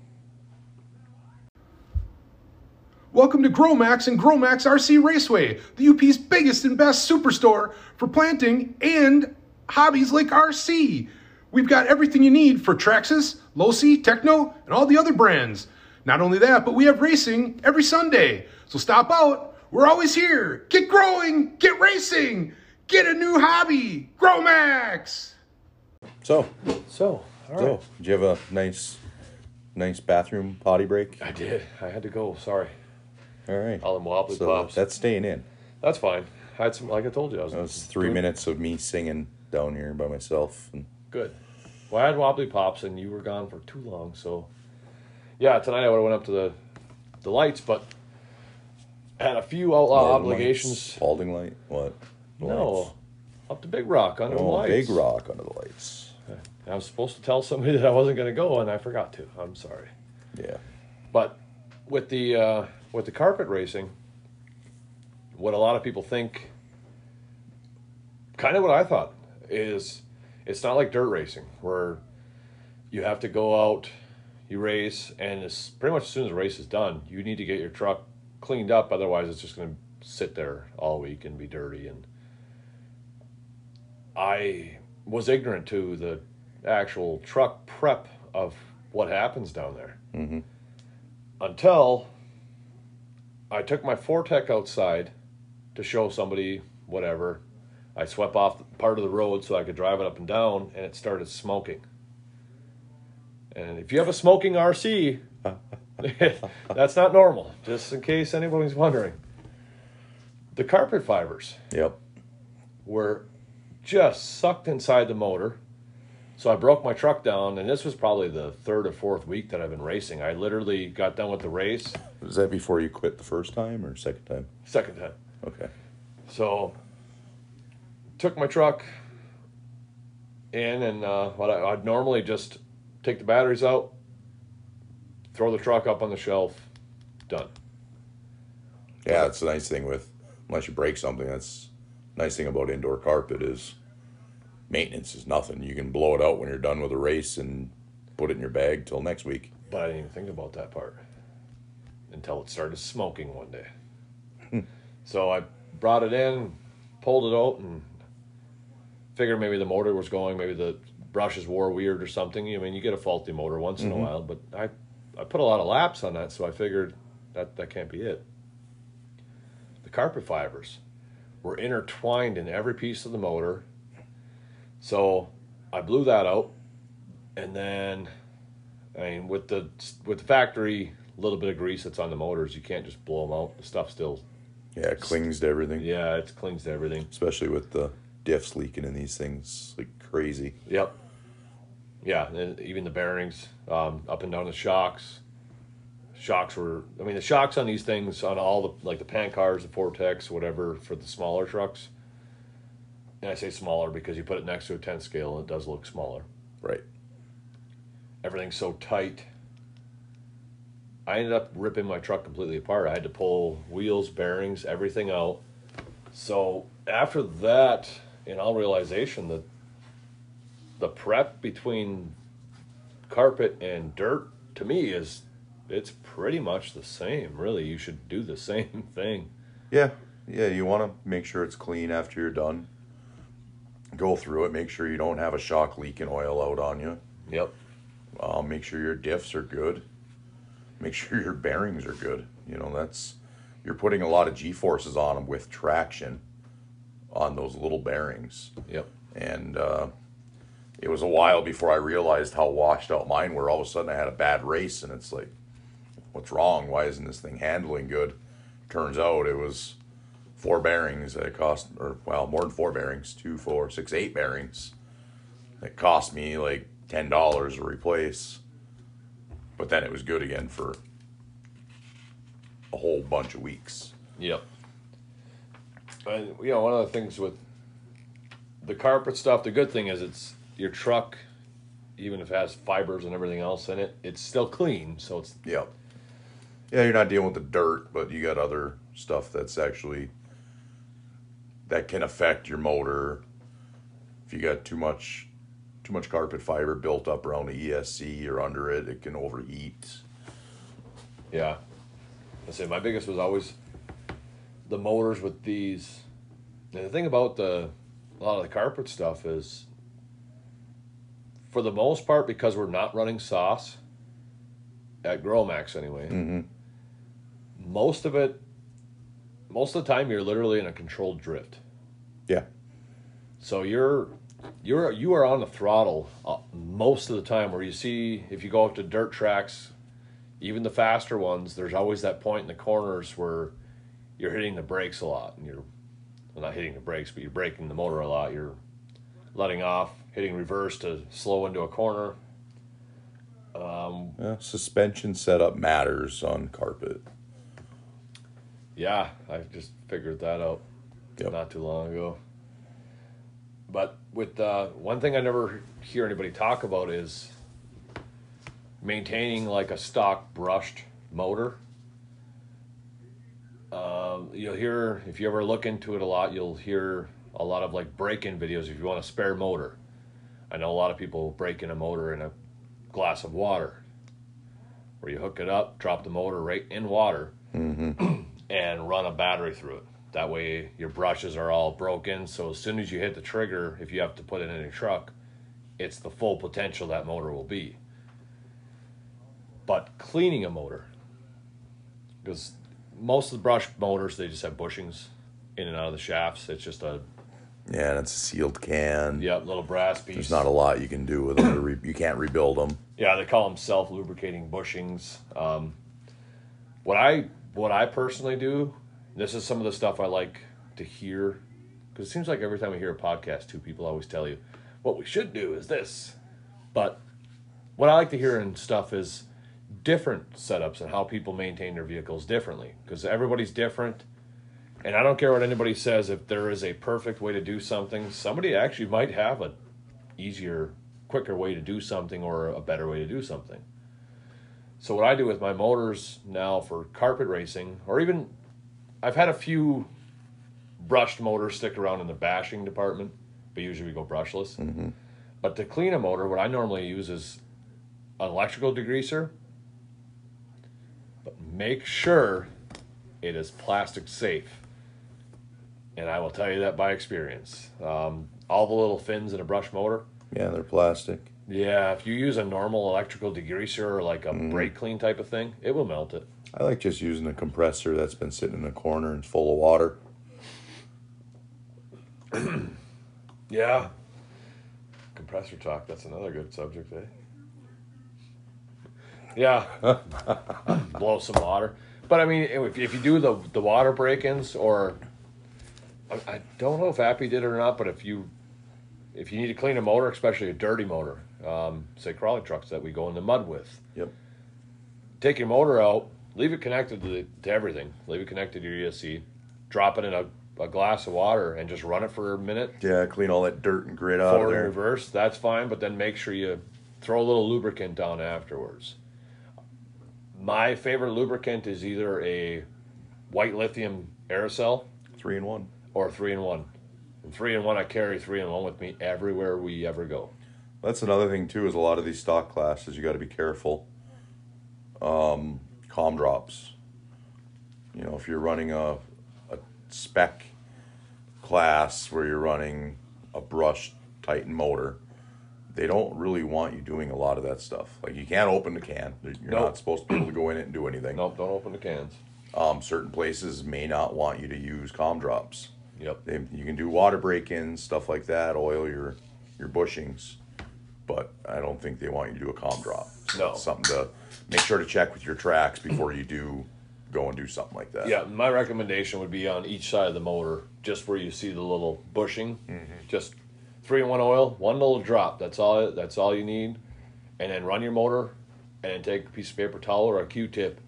Welcome to Gromax and Gromax RC Raceway, the UP's biggest and best superstore for planting and hobbies like RC. We've got everything you need for Traxxas, Losi, Tekno, and all the other brands. Not only that, but we have racing every Sunday. So stop out. We're always here. Get growing, get racing, get a new hobby. Gromax! So, so all so right. did you have a nice, nice bathroom potty break? I did. I had to go. Sorry. All right. All them wobbly so pops. that's staying in. That's fine. I had some, like I told you, I was, That was three doing minutes of me singing down here by myself. And Good. Well, I had wobbly pops, and you were gone for too long. So, yeah, tonight I would have went up to the the lights, but I had a few outlaw Northern obligations. Lights, Spalding light. What? No, Lights. up to Big Rock under the Oh, lights. big rock under the lights. I was supposed to tell somebody that I wasn't going to go, and I forgot to. I'm sorry. Yeah. But with the uh, with the carpet racing, what a lot of people think, kind of what I thought, is it's not like dirt racing where you have to go out, you race, and it's pretty much as soon as the race is done, you need to get your truck cleaned up. Otherwise, it's just going to sit there all week and be dirty. And I was ignorant to the actual truck prep of what happens down there Mm-hmm. until I took my 4-Tec outside to show somebody whatever. I swept off part of the road so I could drive it up and down, and it started smoking. And if you have a smoking RC, that's not normal, just in case anybody's wondering. The carpet fibers Yep. were just sucked inside the motor. So I broke my truck down, and this was probably the third or fourth week that I've been racing. I literally got done with the race, Was that before you quit the first time or second time? second time. Okay. So took my truck in, and uh, what I, I'd normally just take the batteries out, throw the truck up on the shelf, done. Yeah, that's the nice thing with unless you break something. That's nice thing about indoor carpet is maintenance is nothing. You can blow it out when you're done with a race and put it in your bag till next week. But I didn't even think about that part until it started smoking one day. so I brought it in, pulled it out, and figured maybe the motor was going, maybe the brushes wore weird or something. I mean, you get a faulty motor once in a mm-hmm. while, but I, I put a lot of laps on that, so I figured that that can't be it. The carpet fibers were intertwined in every piece of the motor. So I blew that out, and then I mean, with the with the factory little bit of grease that's on the motors, you can't just blow them out. The stuff still, Yeah, it clings to everything. yeah, it clings to everything. Especially with the diffs leaking in these things like crazy. Yep. Yeah, and even the bearings um, up and down the shocks. Shocks were, I mean, the shocks on these things on all the like the pan cars, the 4-Tec, whatever for the smaller trucks. And I say smaller because you put it next to a 10 scale and it does look smaller. Right. everything's so tight. I ended up ripping my truck completely apart. I had to pull wheels, bearings, everything out. So after that, in all realization that the prep between carpet and dirt to me is it's pretty much the same. Really, you should do the same thing. Yeah. Yeah, you want to make sure it's clean after you're done. Go through it, make sure you don't have a shock leaking oil out on you. Yep. Uh, make sure your diffs are good. Make sure your bearings are good. You know, that's you're putting a lot of G forces on them with traction on those little bearings. Yep. And uh, it was a while before I realized how washed out mine were. All of a sudden, I had a bad race, and it's like, what's wrong? Why isn't this thing handling good? Turns out it was four bearings that cost, or well, more than four bearings, two, four, six, eight bearings that cost me like ten dollars to replace, but then it was good again for a whole bunch of weeks. Yep. And you know, one of the things with the carpet stuff. The good thing is it's your truck, even if it has fibers and everything else in it, it's still clean. So it's Yeah. Yeah, you're not dealing with the dirt, but you got other stuff that's actually that can affect your motor. If you got too much too much carpet fiber built up around the ESC or under it, it can overheat. yeah. I say my biggest was always the motors with these. And the thing about the a lot of the carpet stuff is, for the most part, because we're not running sauce at Gromax anyway. Mm-hmm. Most of it, most of the time, you're literally in a controlled drift. Yeah. So you're you're you are on the throttle uh, most of the time. Where you see if you go up to dirt tracks, even the faster ones, there's always that point in the corners where you're hitting the brakes a lot, and you're well, not hitting the brakes, but you're braking the motor a lot. You're letting off, hitting reverse to slow into a corner. Um, Yeah, suspension setup matters on carpet. Yeah, I just figured that out Yep. not too long ago. But with uh, one thing I never hear anybody talk about is maintaining like a stock brushed motor. Um, you'll hear if you ever look into it a lot, you'll hear a lot of like break-in videos if you want a spare motor. I know a lot of people break in a motor in a glass of water, where you hook it up, drop the motor right in water, and run a battery through it. That way, your brushes are all broken. So as soon as you hit the trigger, if you have to put it in a truck, it's the full potential that motor will be. But cleaning a motor, because most of the brush motors they just have bushings in and out of the shafts. It's just a Yeah, and it's a sealed can. yeah little brass piece. There's not a lot you can do with them. re- you can't rebuild them. Yeah, they call them self lubricating bushings. Um, what I what I personally do, this is some of the stuff I like to hear, because it seems like every time I hear a podcast, two people always tell you, what we should do is this. But what I like to hear in stuff is different setups and how people maintain their vehicles differently, because everybody's different. And I don't care what anybody says. If there is a perfect way to do something, somebody actually might have a easier, quicker way to do something or a better way to do something. So what I do with my motors now for carpet racing, or even I've had a few brushed motors stick around in the bashing department, but usually we go brushless. But to clean a motor, what I normally use is an electrical degreaser. But make sure it is plastic safe. And I will tell you that by experience. Um, all the little fins in a brush motor, Yeah, they're plastic. Yeah, if you use a normal electrical degreaser or like a brake clean type of thing, it will melt it. I like just using a compressor that's been sitting in a corner and full of water. Yeah. Compressor talk, that's another good subject, eh? Yeah. Blow some water. But I mean, if, if you do the, the water break ins, or I, I don't know if Appy did it or not, but if you if you need to clean a motor, especially a dirty motor, um, say crawling trucks that we go in the mud with, Yep. take your motor out, leave it connected to, the, to everything, leave it connected to your ESC, drop it in a, a glass of water, and just run it for a minute, Yeah, clean all that dirt and grit out of there. reverse, that's fine, but then make sure you throw a little lubricant down afterwards. My favorite lubricant is either a white lithium aerosol Three in one. or three in one. And three in one, I carry three in one with me everywhere we ever go. That's another thing too. Is a lot of these stock classes you got to be careful. Um, com drops. You know, if you're running a a spec class where you're running a brushed Titan motor, they don't really want you doing a lot of that stuff. Like you can't open the can. You're Nope. not supposed to be able to go in it and do anything. Nope, don't open the cans. Um, certain places may not want you to use com drops. Yep. They, you can do water break-ins, stuff like that, oil your your bushings, but I don't think they want you to do a com drop. No. something to make sure to check with your tracks before you do go and do something like that. Yeah, my recommendation would be on each side of the motor, just where you see the little bushing. Just three in one oil, one little drop. That's all. That's all you need, and then run your motor, and then take a piece of paper towel or a Q-tip,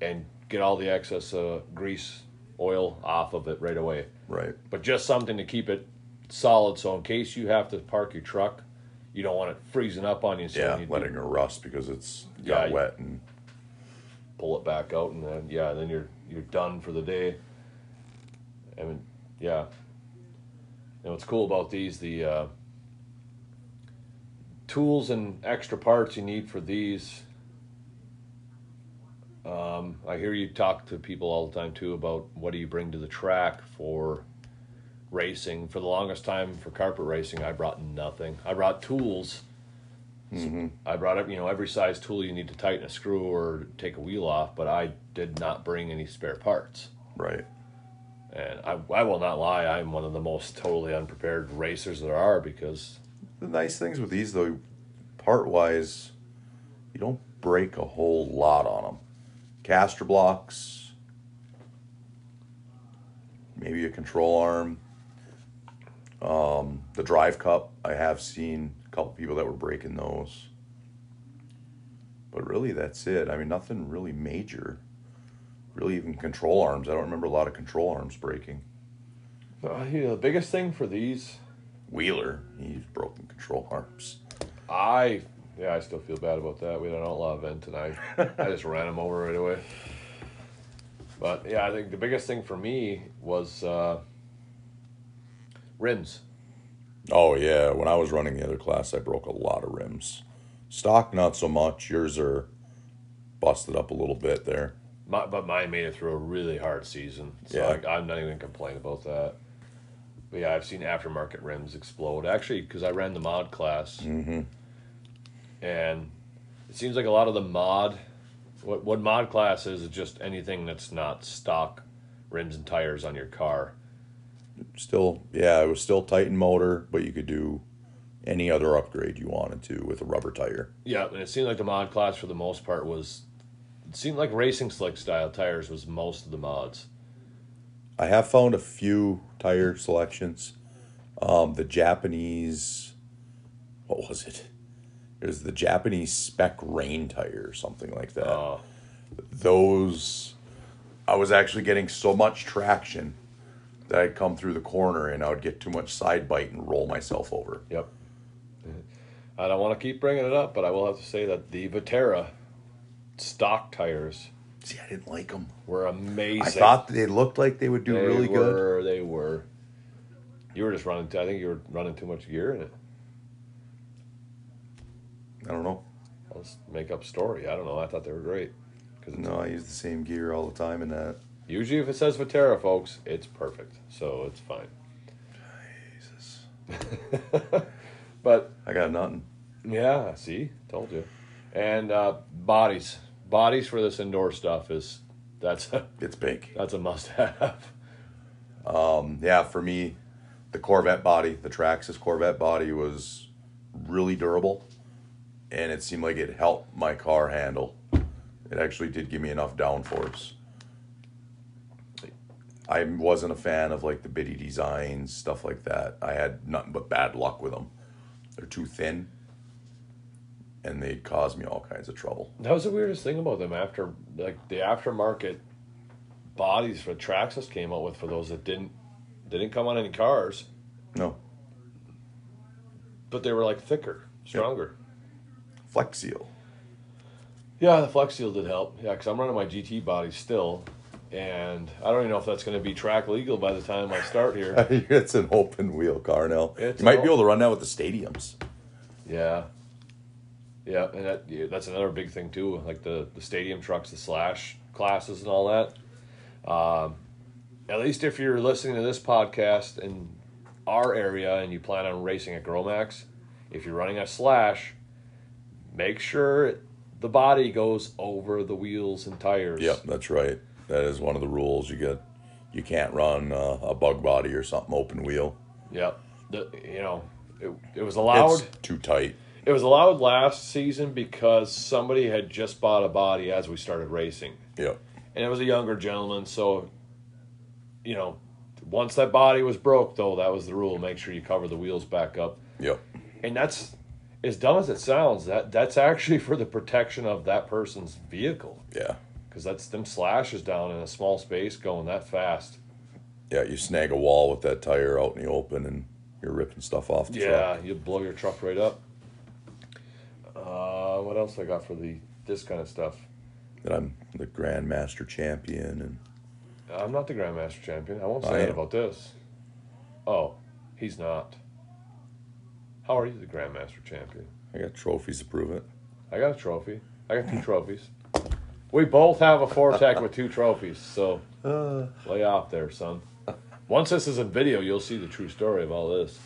and get all the excess uh, grease, oil off of it right away. Right. But just something to keep it solid. So in case you have to park your truck, you don't want it freezing up on you. So Yeah, you do- letting it rust because it's Yeah, got wet and pull it back out, and then yeah, then you're you're done for the day. I mean, yeah. And what's cool about these, the uh, tools and extra parts you need for these. Um, I hear you talk to people all the time too about what do you bring to the track for racing. For the longest time, for carpet racing, I brought nothing. I brought tools. Mm-hmm. I brought up, you know, every size tool you need to tighten a screw or take a wheel off, but I did not bring any spare parts. right. And I, I will not lie, I'm one of the most totally unprepared racers there are because, The nice things with these though, part wise, you don't break a whole lot on them. Caster blocks, maybe a control arm. Um, the drive cup, I have seen a couple people that were breaking those. But really, that's it. I mean, nothing really major. Really, even control arms. I don't remember a lot of control arms breaking. uh, know, the biggest thing for these, Wheeler, he's broken control arms. I, yeah, I still feel bad about that. We had an outlaw event and I, I just ran him over right away. But yeah, I think the biggest thing for me was uh, rims. Oh yeah, when I was running the other class, I broke a lot of rims. Stock, not so much. Yours are busted up a little bit there. My, but mine made it through a really hard season, so Yeah. I, I'm not even gonna complain about that. But yeah, I've seen aftermarket rims explode. Actually, because I ran the mod class, Mm-hmm. and it seems like a lot of the mod, what what mod class is, is just anything that's not stock rims and tires on your car. Still, yeah, it was still Titan motor, but you could do any other upgrade you wanted to with a rubber tire. Yeah, and it seemed like the mod class for the most part was. It seemed like racing slick style tires was most of the mods. I have found a few tire selections. Um, the Japanese, what was it? It was the Japanese spec rain tire or something like that. Uh, those I was actually getting so much traction I'd come through the corner and I would get too much side bite and roll myself over. Yep. Uh, I don't want to keep bringing it up, but I will have to say that the Vaterra stock tires See, I didn't like them. were amazing. I thought they looked like they would do they really good. They were. You were just running. I think you were running too much gear in it. I don't know. I'll just make up story. I don't know. I thought they were great. Because No, I use the same gear all the time in that. Usually if it says Vaterra, folks, it's perfect. So it's fine. Jesus. But I got nothing. yeah, see, told you. And uh, bodies, bodies for this indoor stuff is that's a, It's big. that's a must have. Um, yeah, for me, the Corvette body, the Traxxas Corvette body was really durable, and it seemed like it helped my car handle. It actually did give me enough downforce. I wasn't a fan of like the bitty designs, stuff like that. I had nothing but bad luck with them. They're too thin, and they cause me all kinds of trouble. That was the weirdest thing about them after like the aftermarket bodies for Traxxas came out with for those that didn't didn't come on any cars, No, but they were like thicker, stronger. Flex Seal. Yeah, the Flex Seal did help. Yeah, because I'm running my GT body still, and I don't even know if that's going to be track legal by the time I start here. it's an open wheel car now. It's you might an be able to run that with the stadiums. Yeah. Yeah, and that, yeah, that's another big thing too, like the, the stadium trucks, the slash classes, and all that. Um, at least if you're listening to this podcast in our area and you plan on racing at Gromax, if you're running a slash, make sure the body goes over the wheels and tires. Yep, that's right. That is one of the rules. You get, you can't run uh, a bug body or something open wheel. Yep. The, you know, it, it was allowed. It's too tight. It was allowed last season because somebody had just bought a body as we started racing. Yep. and it was a younger gentleman. So, you know, once that body was broke, though, that was the rule. Make sure you cover the wheels back up, Yep. and that's as dumb as it sounds. That that's actually for the protection of that person's vehicle, Yeah. Because that's them slashes down in a small space going that fast. Yeah. You snag a wall with that tire out in the open, and You're ripping stuff off the Yeah, truck. you blow your truck right up. Uh, what else I got for the this kind of stuff? That I'm the Grandmaster champion and I'm not the Grandmaster champion. I won't say I that about this. Oh, he's not. How are you the Grandmaster champion? I got trophies to prove it. I got a trophy. I got two trophies. We both have a 4-Tec with two trophies, so lay off there, son. Once this is in video, you'll see the true story of all this.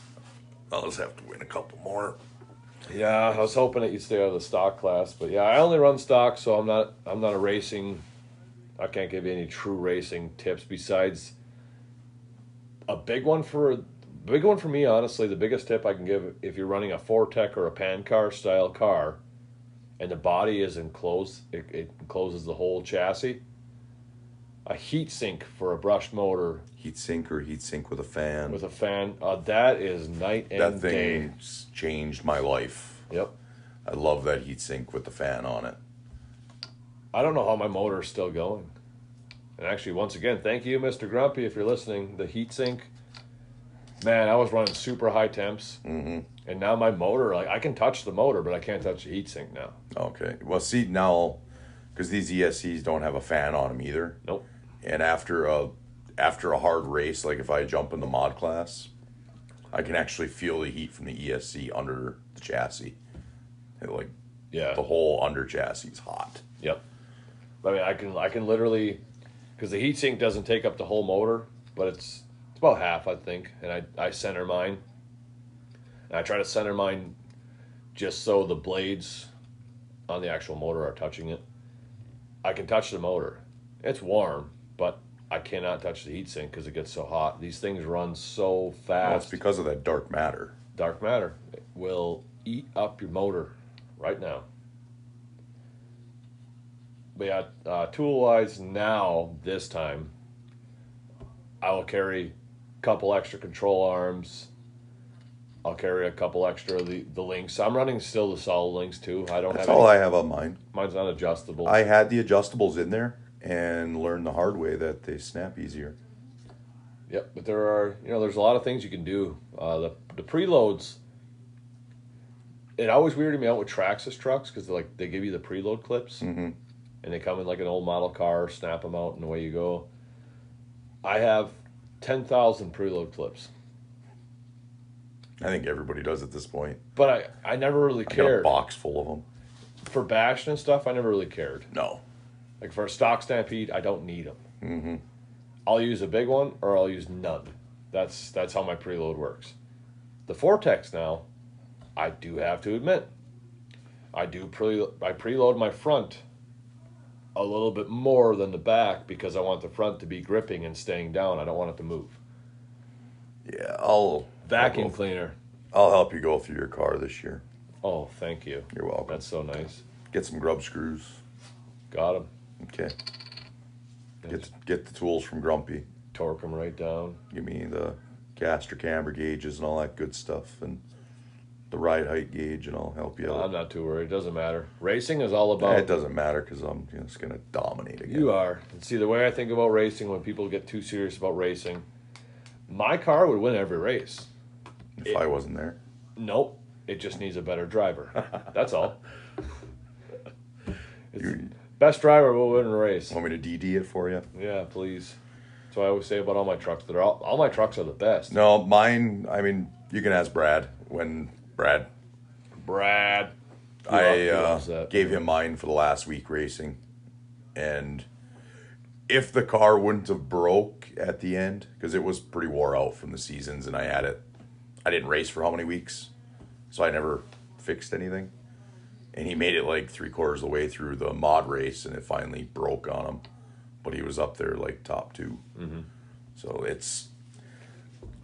I'll just have to win a couple more. Yeah, I was hoping that you'd stay out of the stock class, but yeah, I only run stock, so I'm not I'm not a racing. I can't give you any true racing tips besides a big one for big one for me. Honestly, the biggest tip I can give if you're running a 4-Tec or a pan car style car, and the body is enclosed, it, it encloses the whole chassis. A heat sink for a brushed motor Heat sink or heat sink with a fan. with a fan, uh, that is night and that day. changed my life. Yep. I love that heat sink with the fan on it. I don't know how my motor is still going. And actually, once again, thank you, Mr. Grumpy, if you're listening. The heat sink, man, I was running super high temps, hmm and now my motor, like I can touch the motor, but I can't touch the heat sink now. Okay. Well, see now, because these ESCs don't have a fan on them either. Nope. And after a after a hard race, like if I jump in the mod class, I can actually feel the heat from the ESC under the chassis. It, like Yeah. the whole under chassis is hot. Yep. I mean, I can I can literally, because the heat sink doesn't take up the whole motor, but it's it's about half, I think, and I I center mine. And I try to center mine, just so the blades on the actual motor are touching it. I can touch the motor. It's warm, but I cannot touch the heat sink because it gets so hot. These things run so Well, it's fast. because of that dark matter. Dark matter it will eat up your motor right now. But yeah, uh, tool wise, now this time, I will carry a couple extra control arms. I'll carry a couple extra of the, the links. I'm running still the solid links too. I don't That's have all any, I have on mine. mine's not adjustable. I had the adjustables in there and learned the hard way that they snap easier. Yep, but there are you know there's a lot of things you can do. Uh, the the preloads. It always weirded me out with Traxxas trucks because like they give you the preload clips hmm and they come in like an old model car, snap them out, and away you go. I have ten thousand preload clips, I think everybody does at this point. but I I never really I got a cared box full of them. for bash and stuff. I never really cared. No. Like for a stock stampede, I don't need them. Mm-hmm. I'll use a big one or I'll use none. That's that's how my preload works. The 4-Tec now, I do have to admit, I do pre I preload my front a little bit more than the back because I want the front to be gripping and staying down. I don't want it to move. Yeah, I'll Vacuum go- cleaner. I'll help you go through your car this year. Oh, thank you. You're welcome. That's so nice. Get some grub screws. Got them. Okay. Get get the tools from Grumpy. Torque them right down. Give me the caster camber gauges and all that good stuff, and the ride height gauge, and I'll help you out I'm not too worried. It doesn't matter. Racing is all about it doesn't matter because I'm just gonna dominate again. You are. And see, the way I think about racing, when people get too serious about racing, my car would win every race. If I wasn't there, Nope. It just needs a better driver. That's all. It's, best driver will win a race. want me to DD it for you? Yeah, please. That's what I always say about all my trucks. They're all, all my trucks are the best. No, mine. I mean, you can ask Brad when Brad. Brad. I uh, gave him mine for the last week racing, and if the car wouldn't have broke at the end because it was pretty wore out from the seasons, and I had it, I didn't race for how many weeks, so I never fixed anything. And he made it like three quarters of the way through the mod race, and it finally broke on him. But he was up there like top 2 Mm-hmm. So it's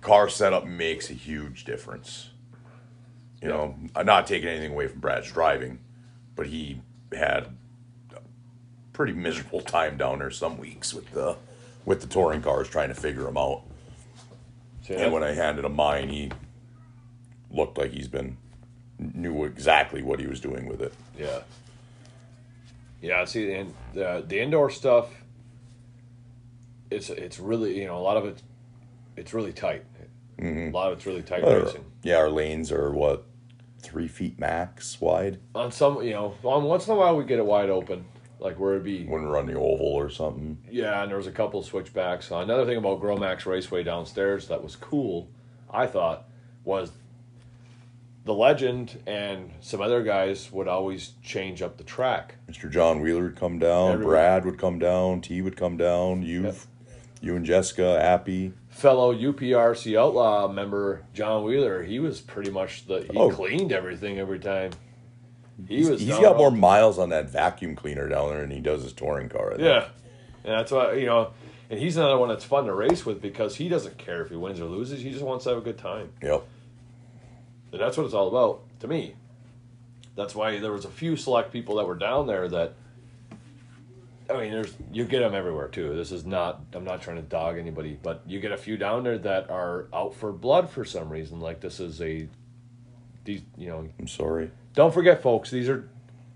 car setup makes a huge difference. You know, I'm not taking anything away from Brad's driving, but he had a pretty miserable time down there some weeks with the with the touring cars trying to figure them out. See, And when I handed him mine, he looked like he's been knew exactly what he was doing with it. Yeah. Yeah, see, and the the indoor stuff, it's it's really you know a lot of it, it's really tight. A lot of it's really tight Uh, racing. yeah, our lanes are what three feet max wide On some, you know, on once in a while we get it wide open, like where it'd be when we're on the oval or something. Yeah, and there was a couple switchbacks. Uh, another thing about Gromax Raceway downstairs that was cool, I thought, was the legend and some other guys would always change up the track. Mr. John Wheeler would come down, Everybody- Brad would come down, T would come down, you, Yep. you and Jessica, Appy. Fellow UPRC Outlaw member John Wheeler, he was pretty much the he Oh. cleaned everything every time. He was He's got more miles on that vacuum cleaner down there than he does his touring car. Yeah, and that's why you know, and he's another one that's fun to race with because he doesn't care if he wins or loses. He just wants to have a good time. Yep. And that's what it's all about to me. That's why there was a few select people that were down there that. I mean, there's you get them everywhere too. This is not. I'm not trying to dog anybody, but you get a few down there that are out for blood for some reason. Like this is a. These you know. I'm sorry. Don't forget, folks. These are.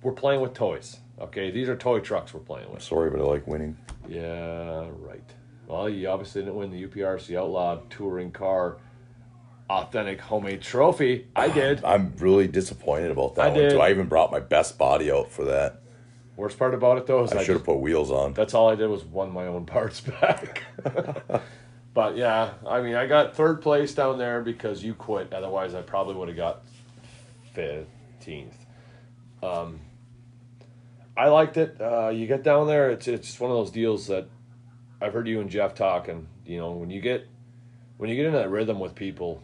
We're playing with toys. Okay, these are toy trucks we're playing I'm with. sorry, but I like winning. Yeah, right. Well, you obviously didn't win the UPRC Outlaw Touring Car Authentic Homemade Trophy. I did. I'm really disappointed about that I one did. too. I even brought my best body out for that. Worst part about it though is I I, should have put wheels on. that's all I did was won my own parts back. but yeah, I mean, I got third place down there because you quit. Otherwise, I probably would have got fifteenth. Um, I liked it. Uh, you get down there, it's it's one of those deals that I've heard you and Jeff talking. You know, when you get when you get in that rhythm with people,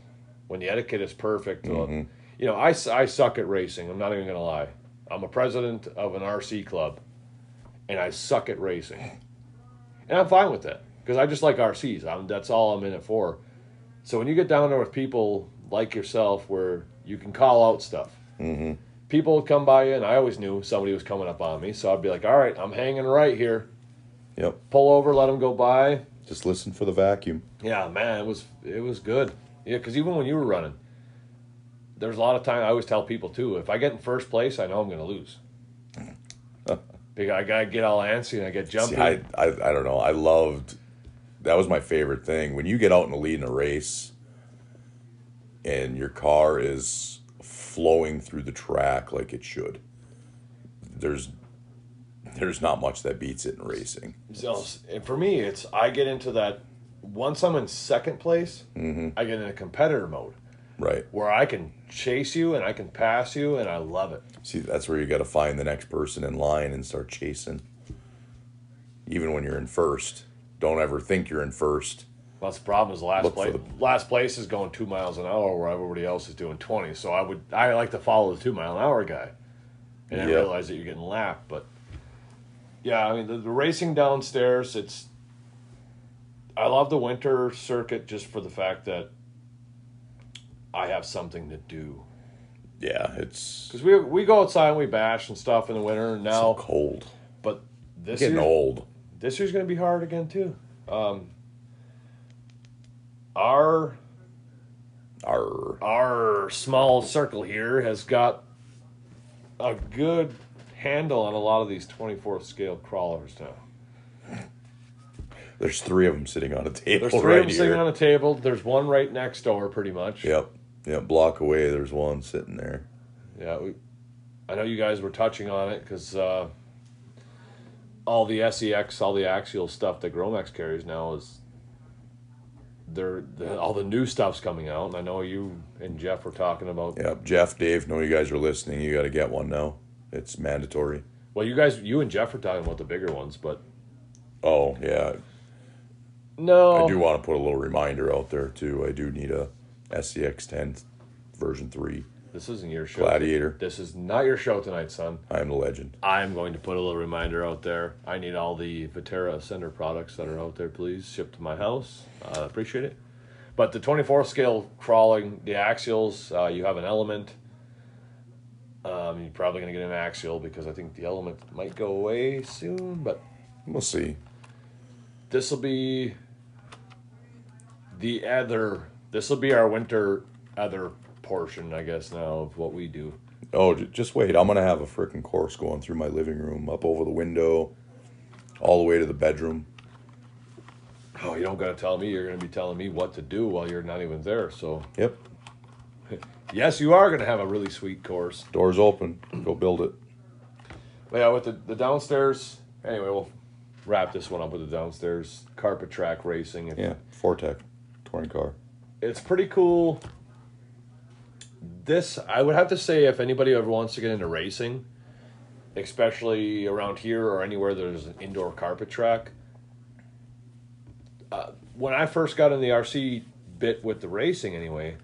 when the etiquette is perfect. uh, Mhm. you know, I, I suck at racing. I'm not even gonna lie. I'm a president of an RC club, and I suck at racing, and I'm fine with that because I just like RCs. I'm, that's all I'm in it for. So when you get down there with people like yourself, where you can call out stuff, hmm people would come by you, and I always knew somebody was coming up on me. So I'd be like, "All right, I'm hanging right here. Yep. Pull over, let them go by." Just listen for the vacuum. Yeah, man, it was it was good. Yeah, because even when you were running, there's a lot of time. I always tell people too, if I get in first place, I know I'm going to lose. because I gotta get all antsy and I get jumpy. See, I, I I don't know. I loved that was my favorite thing when you get out in the lead in a race, and your car is flowing through the track like it should. There's there's not much that beats it in racing. So, and for me, it's I get into that. Once I'm in second place, Mm-hmm. I get in a competitor mode Right. where I can chase you and I can pass you, and I love it. See, that's where you got to find the next person in line and start chasing. Even when you're in first, don't ever think you're in first. Well, that's the problem is last Look place. the- Last place is going two miles an hour, where everybody else is doing twenty. So I would I like to follow the two mile an hour guy, and I realize that you're getting lapped. But yeah, I mean the, the racing downstairs. It's I love the winter circuit just for the fact that I have something to do. Yeah, it's Because we we go outside and we bash and stuff in the winter. And so now, cold. but this Getting old. this year's going to be hard again too. Um, our Arr. our small circle here has got a good handle on a lot of these 24th scale crawlers now. There's three of them sitting on a table There's three right of them here. sitting on a table. There's one right next door, pretty much. Yep. Yep. Block away, there's one sitting there. Yeah, we, I know you guys were touching on it because uh, all the SCX, all the axial stuff that Gromax carries now is they're the, all the new stuff's coming out, and I know you and Jeff were talking about. Yep. Jeff, Dave, know you guys are listening. You got to get one now. It's mandatory. Well, you guys, you and Jeff were talking about the bigger ones, but Oh, yeah. No, I do want to put a little reminder out there, too. I do need a SCX 10 version 3 This isn't your show. Gladiator. This is not your show tonight, son. I am the legend. I'm going to put a little reminder out there. I need all the Vaterra Ascender products that are out there, please. Shipped to my house. I appreciate it. But the 24 scale crawling, the axials, uh, you have an element. Um, you're probably going to get an axial because I think the element might go away soon. But We'll see. this will be the other. This will be our winter other portion, I guess, now of what we do. Oh, j- just wait. I'm going to have a freaking course going through my living room, up over the window, all the way to the bedroom. Oh, you don't got to tell me. You're going to be telling me what to do while you're not even there. So, Yep. yes, you are going to have a really sweet course. Doors open. Go build it. But yeah, with the, the downstairs. Anyway, we'll wrap this one up with the downstairs carpet track racing. If- Yeah. 4-Tec. Touring car. it's pretty cool. This I would have to say if anybody ever wants to get into racing, especially around here or anywhere there's an indoor carpet track. Uh, when I first got in the RC bit with the racing, anyway,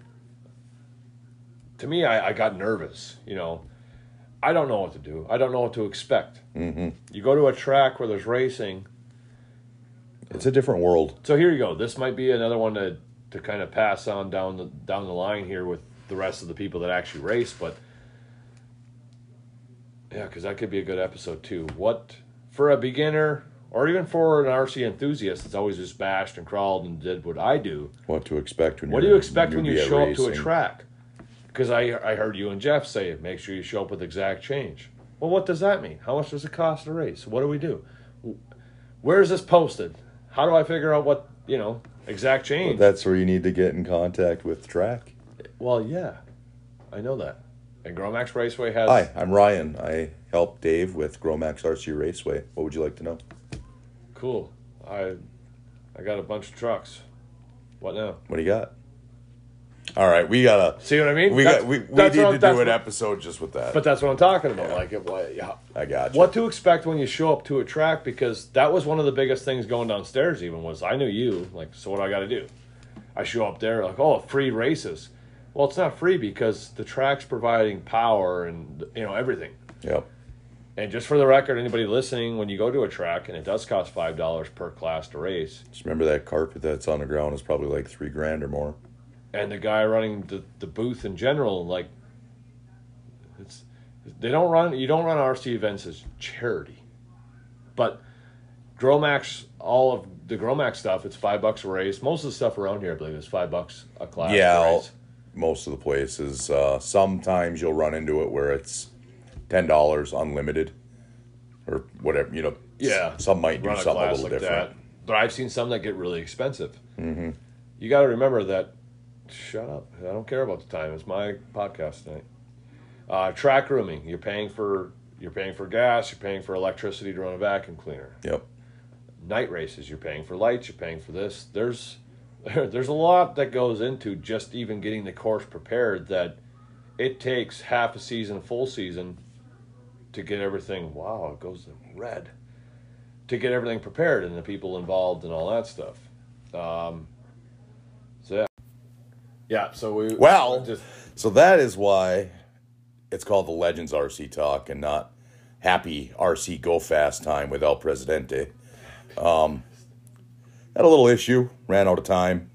to me I, I got nervous. You know, I don't know what to do. I don't know what to expect. Mm-hmm. You go to a track where there's racing. It's a different world. So here you go. This might be another one to to kind of pass on down the down the line here with the rest of the people that actually race, but yeah, because that could be a good episode too. What for a beginner or even for an RC enthusiast that's always just bashed and crawled and did what I do? What to expect when What do you expect when you show up to a track? Because I I heard you and Jeff say make sure you show up with exact change. Well, what does that mean? How much does it cost to race? What do we do? Where is this posted? How do I figure out what you know exact change? That's where you need to get in contact with track. Well, yeah, I know that. And Gromax Raceway has. Hi, I'm Ryan. I help Dave with Gromax RC Raceway. What would you like to know? Cool. I, I got a bunch of trucks. What now? What do you got? All right, we gotta. See what I mean? We That's- got we, we need to do an episode just with that. But that's what I'm talking about. Like, it, well, yeah. I got you. What to expect when you show up to a track? Because that was one of the biggest things going downstairs. Even was I knew you. Like, so what do I got to do? I show up there like, oh, free races. Well, it's not free because the track's providing power and you know everything. Yep. And just for the record, anybody listening, when you go to a track and it does cost five dollars per class to race, Just remember that carpet that's on the ground is probably like three grand or more. And the guy running the, the booth in general, like it's they don't run you don't run RC events as charity. But Gromax all of the Gromax stuff, it's five bucks a race. Most of the stuff around here I believe is five bucks a class. Yeah, most of the places. Uh, sometimes you'll run into it where it's ten dollars unlimited, or whatever. You know. Yeah, Some might do something a little like different. that. But I've seen some that get really expensive. Mm-hmm. You got to remember that. Shut up! I don't care about the time. It's my podcast tonight. Uh, track rooming. You're paying for you're paying for gas. You're paying for electricity to run a vacuum cleaner. Yep. Night races. You're paying for lights. You're paying for this. There's there's a lot that goes into just even getting the course prepared. That it takes half a season, full season, to get everything. Wow, it goes red to get everything prepared and the people involved and all that stuff. Um, yeah. So we Well, just so that is why it's called the Legends RC Talk and not Happy RC Go Fast Time with El Presidente. Um, had a little issue, ran out of time.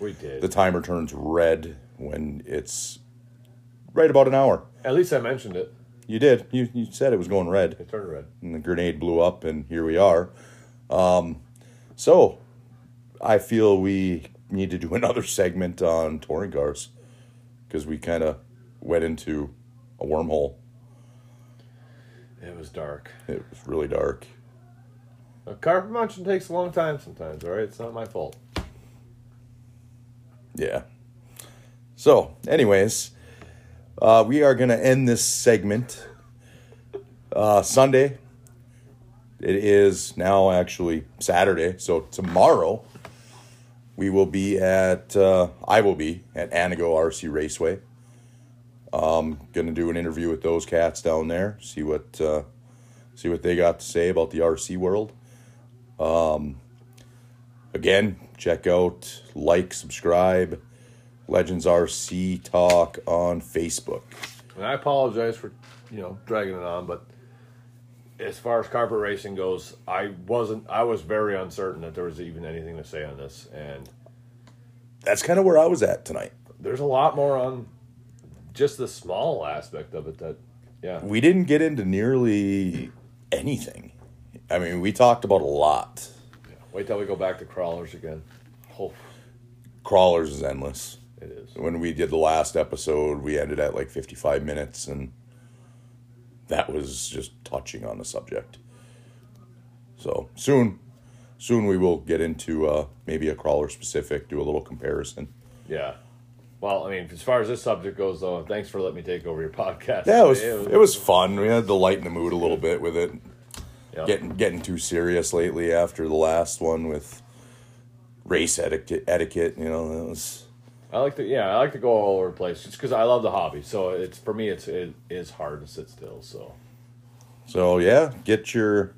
we did. The timer turns red when it's right about an hour. At least I mentioned it. You did. You, you said it was going red. It turned red. and the grenade blew up, and here we are. Um, so, I feel we need to do another segment on touring cars because we kind of went into a wormhole. It was dark. It was really dark. A carpet munching takes a long time sometimes. All right, it's not my fault. Yeah. So, anyways, uh, we are going to end this segment uh, Sunday. It is now actually Saturday. So, tomorrow we will be at, uh, I will be at Anago RC Raceway. Um, going to do an interview with those cats down there, see what, uh, see what they got to say about the RC world. Again, check out, like, subscribe, Legends RC Talk on Facebook. And I apologize for you know dragging it on, but as far as carpet racing goes, I wasn't. I was very uncertain that there was even anything to say on this, and That's kind of where I was at tonight. there's a lot more on just the small aspect of it that yeah We didn't get into nearly anything. I mean, we talked about a lot. wait till we go back to crawlers again oh Crawlers is endless. it is When we did the last episode, we ended at like 55 minutes, and that was just touching on the subject. So soon, soon we will get into uh, maybe a crawler specific, do a little comparison. Yeah. Well, I mean, as far as this subject goes, though, thanks for letting me take over your podcast. Yeah, it was it was fun. We had to lighten the mood a little bit with it. yeah. Getting getting too serious lately after the last one with race etiquette. Etiquette, you know, that was I like to, yeah, I like to go all over the place just because I love the hobby. So it's for me, it's it is hard to sit still. So so. Yeah, get your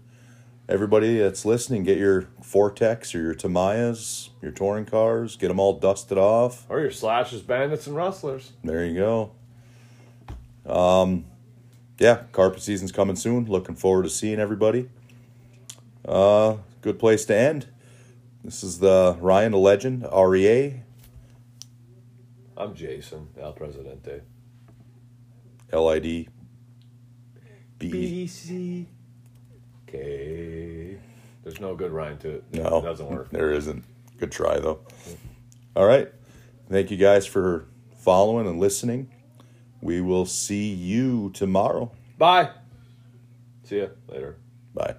everybody that's listening, get your 4-Tecs or your Tamiyas, your touring cars, get them all dusted off. or your slashes, bandits, and rustlers. There you go. Um, yeah, carpet season's coming soon. Looking forward to seeing everybody. Uh, good place to end. This is the Ryan the Legend E REA I'm Jason El Presidente. LID B. B C K. There's no good rhyme to it. No, it doesn't work. There isn't. Good try though. All right. Thank you guys for following and listening. We will see you tomorrow. Bye. See you later. Bye.